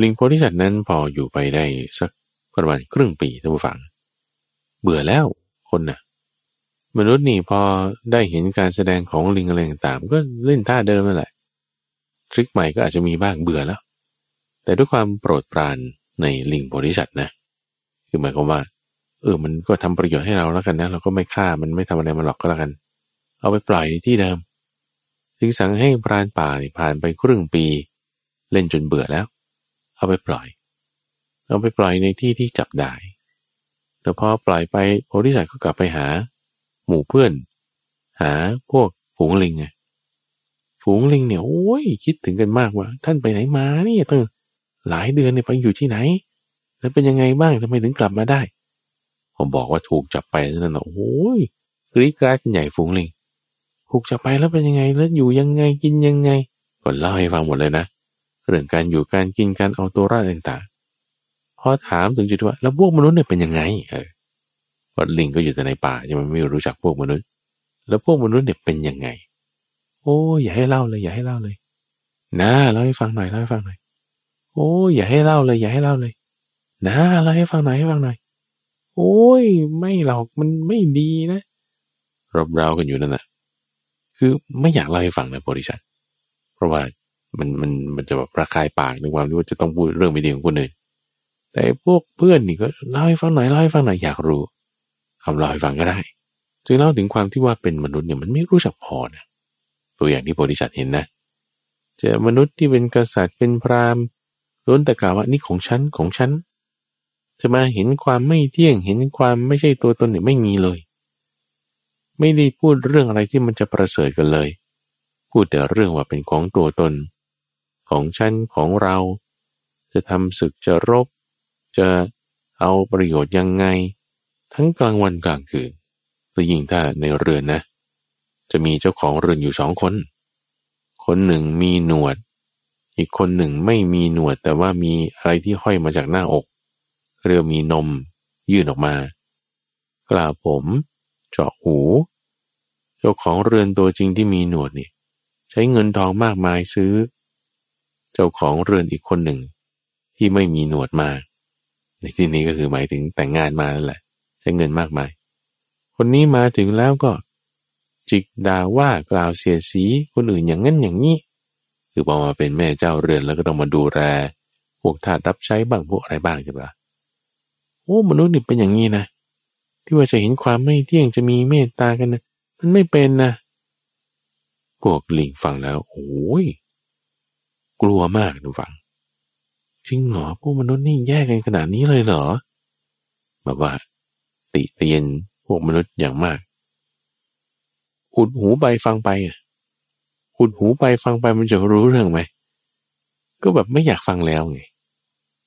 ลิงโพธิสัตว์นั้นพออยู่ไปได้สักประมาณครึ่งปีท่านผู้ฟัง เบื่อแล้วคนนะ่ะ มนุษย์นี่พอได้เห็นการแสดงของลิงอะไรต่างๆก็เล่นท่าเดิมนั่นแหละทริคใหม่ก็อาจจะมีบ้างเบื่อแล้ว แต่ด้วยความโปรดปรานในลิงโพธิสัตว์นะ คือหมายความว่า เออ มันก็ทำประโยชน์ให้เราแล้วกันนะ เราก็ไม่ฆ่ามันไม่ทำอะไรมันหรอกก็แล้วกัน เอาไปปล่อยในที่เดิม จึงสั่งให้พรานป่าผ่านไปครึ่งปี เล่นจนเบื่อแล้ว เอาไปปล่อย เอาไปปล่อยในที่ที่จับได้แล้วพอปล่อยไปโพธิสัตว์ก็กลับไปหา หมู่เพื่อน หาพวกฝูงลิงไงฝูงลิงเนี่ยโอ้ยคิดถึงกันมากว่า ท่านไปไหนมาเนี่ยตั้ง หลายเดือนเนี่ยไปอยู่ที่ไหน แล้วเป็นยังไงบ้างทำไมถึงกลับมาได้ ผมบอกว่าถูกจับไปนั่นนะโอ้ยกรีดกราดกันใหญ่ฝูงลิงถูกจับไปแล้วเป็นยังไงแล้วอยู่ยังไงกินยังไงก็เล่าให้ฟังหมดเลยนะเรื่องการอยู่การกินการเอาตัวรอดต่างๆพอถามถึงจุดว่า แล้วพวกมนุษย์เนี่ยเป็นยังไง เออว่าลิงก็อยู่แต่ในป่าจะมันไม่รู้จักพวกมนุษย์ แล้วพวกมนุษย์เนี่ยเป็นยังไง โอ้อย่าให้เล่าเลย อย่าให้เล่าเลยนะเล่าให้ฟังหน่อยเล่าให้ฟังหน่อย โอ้อย่าให้เล่าเลย อย่าให้เล่าเลย นะเล่าให้ฟังหน่อยให้ฟังหน่อย โอ้ยไม่หรอกมันไม่ดีนะรบเร้ากันอยู่นั่นแหะคือไม่อยากเล่าให้ฟังนะบริษัทเพราะว่ามันมันมันจะแบบระคายปากในความที่ว่าจะต้องพูดเรื่องไม่ดีของคนอื่นแต่พวกเพื่อนนี่ก็เล่าให้ฟังหน่อยเล่าให้ฟังหน่อยอยากรู้คำเล่าให้ฟังก็ได้จึงเล่าถึงความที่ว่าเป็นมนุษย์เนี่ยมันไม่รู้จักพอนะตัวอย่างที่โพธิสัตว์เห็นนะเจอมนุษย์ที่เป็นกษัตริย์เป็นพราหมณ์ ล้วนแต่กล่าวว่านี่ของฉันของฉัน จะมาเห็นความไม่เที่ยงเห็นความไม่ใช่ตัวตนเนี่ยไม่มีเลย ไม่ได้พูดเรื่องอะไรที่มันจะประเสริฐกันเลย พูดแต่เรื่องว่าเป็นของตัวตน ของฉันของเรา จะทำศึกจะรบ จะเอาประโยชน์ยังไง ทั้งกลางวันกลางคืนหรือยิ่งถ้าในเรือนนะ จะมีเจ้าของเรือนอยู่สองคน คนหนึ่งมีหนวด อีกคนหนึ่งไม่มีหนวดแต่ว่ามีอะไรที่ห้อยมาจากหน้าอก เรียกมีนม ยื่นออกมา กล่าวผม เจาะหู เจ้าของเรือนตัวจริงที่มีหนวดนี่ใช้เงินทองมากมายซื้อ เจ้าของเรือนอีกคนหนึ่ง ที่ไม่มีหนวดมา ในที่นี้ก็คือหมายถึงแต่งงานมานั่นแหละ ใช้เงินมากมาย คนนี้มาถึงแล้วก็ จิกด่าว่ากล่าวเสียสีคนอื่นอย่างนั้นอย่างนี้ คือพอมาเป็นแม่เจ้าเรือนแล้วก็ต้องมาดูแลพวกทาสรับใช้บ้างพวกอะไรบ้างใช่ปะโอ้มนุษย์นี่เป็นอย่างนี้นะที่ว่าจะเห็นความไม่เที่ยงจะมีเมตตากันนะมันไม่เป็นนะพวกลิงฟังแล้วโอ้ยกลัวมากดูฟังจริงเหรอพวกมนุษย์นี่แยกกันขนาดนี้เลยเหรอแบบว่า ติเตียนพวกมนุษย์อย่างมาก อุดหูไปฟังไปอุุดหูไปฟังไปมันจะรู้เรื่องไหม ก็แบบไม่อยากฟังแล้วไง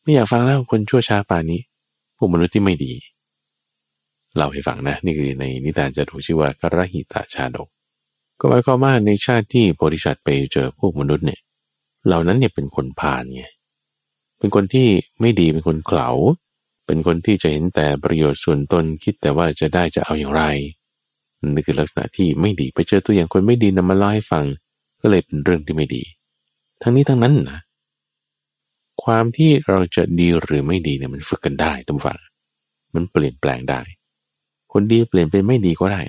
ไม่อยากฟังแล้วคนชั่วช้าป่านี้พวกมนุษย์ที่ไม่ดีเล่าให้ฟังนะ นี่คือในนิทานจะถูกชื่อว่ากระหิตาชาดก ก็หมายความว่าในชาติที่โพธิสัตว์ไปเจอพวกมนุษย์เนี่ย เหล่านั้นเนี่ยเป็นคนพาลไงเป็นคนที่ไม่ดีเป็นคนเขลาเป็นคนที่จะเห็นแต่ประโยชน์ส่วนตนคิดแต่ว่าจะได้จะเอาอย่างไรนี่คือลักษณะที่ไม่ดีไปเจอตัวอย่างคนไม่ดีนำมาเล่าให้ฟัง ก็เลยเป็นเรื่องที่ไม่ดี ทั้งนี้ทั้งนั้นนะความที่เราจะดีหรือไม่ดีเนี่ยมันฝึกกันได้ทุกฝั่งมันเปลี่ยนแปลงได้ คนดีเปลี่ยนเป็นไม่ดีก็ได้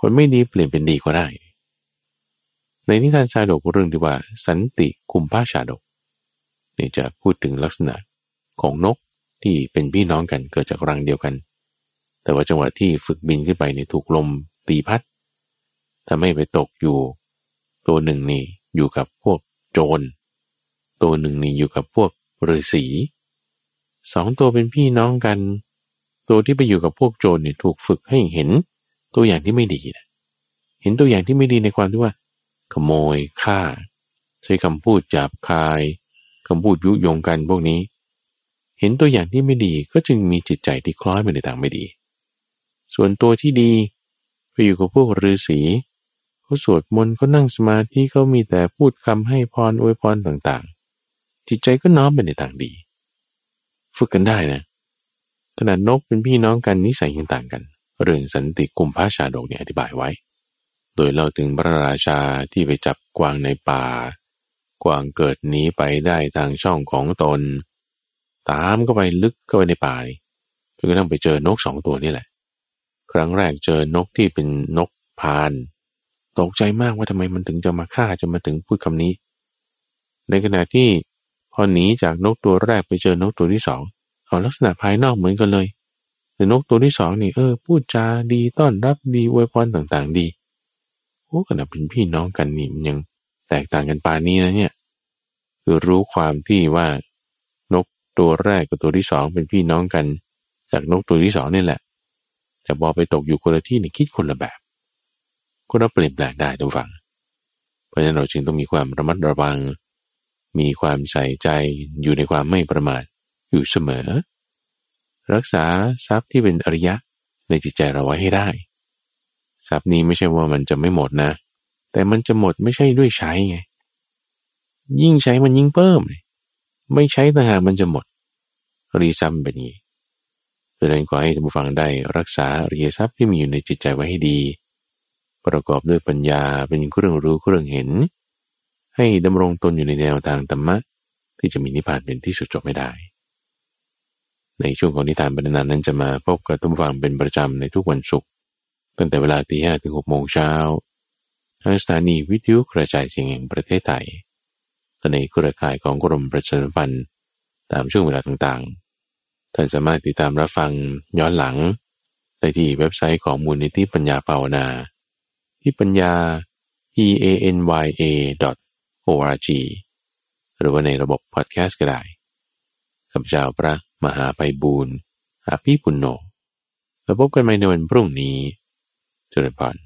คนไม่ดีเปลี่ยนเป็นดีก็ได้ ในนิทานชาดกเรื่องที่ว่า สันติคุมผ้าชาดกนี่จะพูดถึงลักษณะของนกที่เป็นพี่น้องกันเกิดจากรังเดียวกัน แต่ว่าจังหวะที่ฝึกบินขึ้นไปในถูกลมตีพัดทำให้ไปตกอยู่ ตัวหนึ่งนี่อยู่กับพวกโจร ตัวหนึ่งนี่อยู่กับพวกฤาษีสองตัวเป็นพี่น้องกัน ตัวที่ไปอยู่กับพวกโจรเนี่ยถูกฝึกให้เห็นตัวอย่างที่ไม่ดีนะเห็นตัวอย่างที่ไม่ดีในความที่ว่า ขโมยฆ่า ใช้คำพูดหยาบคายคำพูดยุยงกันพวกนี้ เห็นตัวอย่างที่ไม่ดีก็จึงมีจิตใจที่คล้อยไปในทางไม่ดี ส่วนตัวที่ดีไปอยู่กับพวกฤาษี เขาสวดมนต์เขานั่งสมาธิเขามีแต่พูดคำให้พรอวยพรต่างๆ จิตใจก็น้อมไปในทางดี ฝึกกันได้นะ ขนาดนกเป็นพี่น้องกันนิสัยยังต่างกัน เรื่องสันติกุมพระชาดกเนี่ยอธิบายไว้ โดยเราถึงพระราชาที่ไปจับกวางในป่า กวางเกิดหนีไปได้ทางช่องของตน ตามก็ไปลึกเข้าไปในป่าจนกระทั่งไปเจอนกสองตัวนี่แหละ ครั้งแรกเจอนกที่เป็นนกพาน ตกใจมากว่าทำไมมันถึงจะมาฆ่าจะมาถึงพูดคำนี้ ในขณะที่พอหนีจากนกตัวแรกไปเจอนกตัวที่สองเอาลักษณะภายนอกเหมือนกันเลย แต่นกตัวที่สองนี่เออพูดจาดีต้อนรับดีอวยพรต่างๆ ดีโอ้ขนาดเป็นพี่น้องกันนี่มันยังแตกต่างกันปานนี้นะเนี่ยคือรู้ความที่ว่านกตัวแรกกับตัวที่สองเป็นพี่น้องกัน จากนกตัวที่สองนี่แหละแต่บอไปตกอยู่คนละที่นี่คิดคนละแบบ คนเราเปลี่ยนแปลงได้ทุกฝัง เพราะฉะนั้นเราจึงต้องมีความระมัดระวัง มีความใส่ใจอยู่ในความไม่ประมาทอยู่เสมอ รักษาทรัพย์ที่เป็นอริยะในจิตใจเราไว้ให้ได้ ทรัพย์นี้ไม่ใช่ว่ามันจะไม่หมดนะ แต่มันจะหมดไม่ใช่ด้วยใช้ไง ยิ่งใช้มันยิ่งเพิ่ม ไม่ใช้ต่างหากมันจะหมดรีซัมเป็นอย่างนี้ดังนั้นขอให้ท่านผู้ฟังได้รักษาอริยทรัพย์ที่มีอยู่ในจิตใจไว้ให้ดี ประกอบด้วยปัญญาเป็นเครื่องรู้เครื่องเห็น ให้ดำรงตนอยู่ในแนวทางธรรมะ ที่จะมีนิพพานเป็นที่สุดจบไม่ได้ ในช่วงของนิทานบรรณานั้นจะมาพบกับท่านผู้ฟังเป็นประจำในทุกวันศุกร์ตั้งแต่เวลาตีห้ถึงหกโมงเช้าทางสถานีวิทยุกระจายเสียงแห่งประเทศไทยในเครือข่ายของกรมประชาสัมพันธ์ตามช่วงเวลาต่างๆ ท่านสามารถติดตามรับฟังย้อนหลังได้ที่เว็บไซต์ของมูลนิธิปัญญาภาวนา ที่ปัญญา e a n y a o r g หรือว่าในระบบพอดแคสต์ก็ได้ข้าพเจ้าพระมหาไปบูรณ์อาภีปุณโญแล้วพบกันใหม่ในวันพรุ่งนี้เจริพร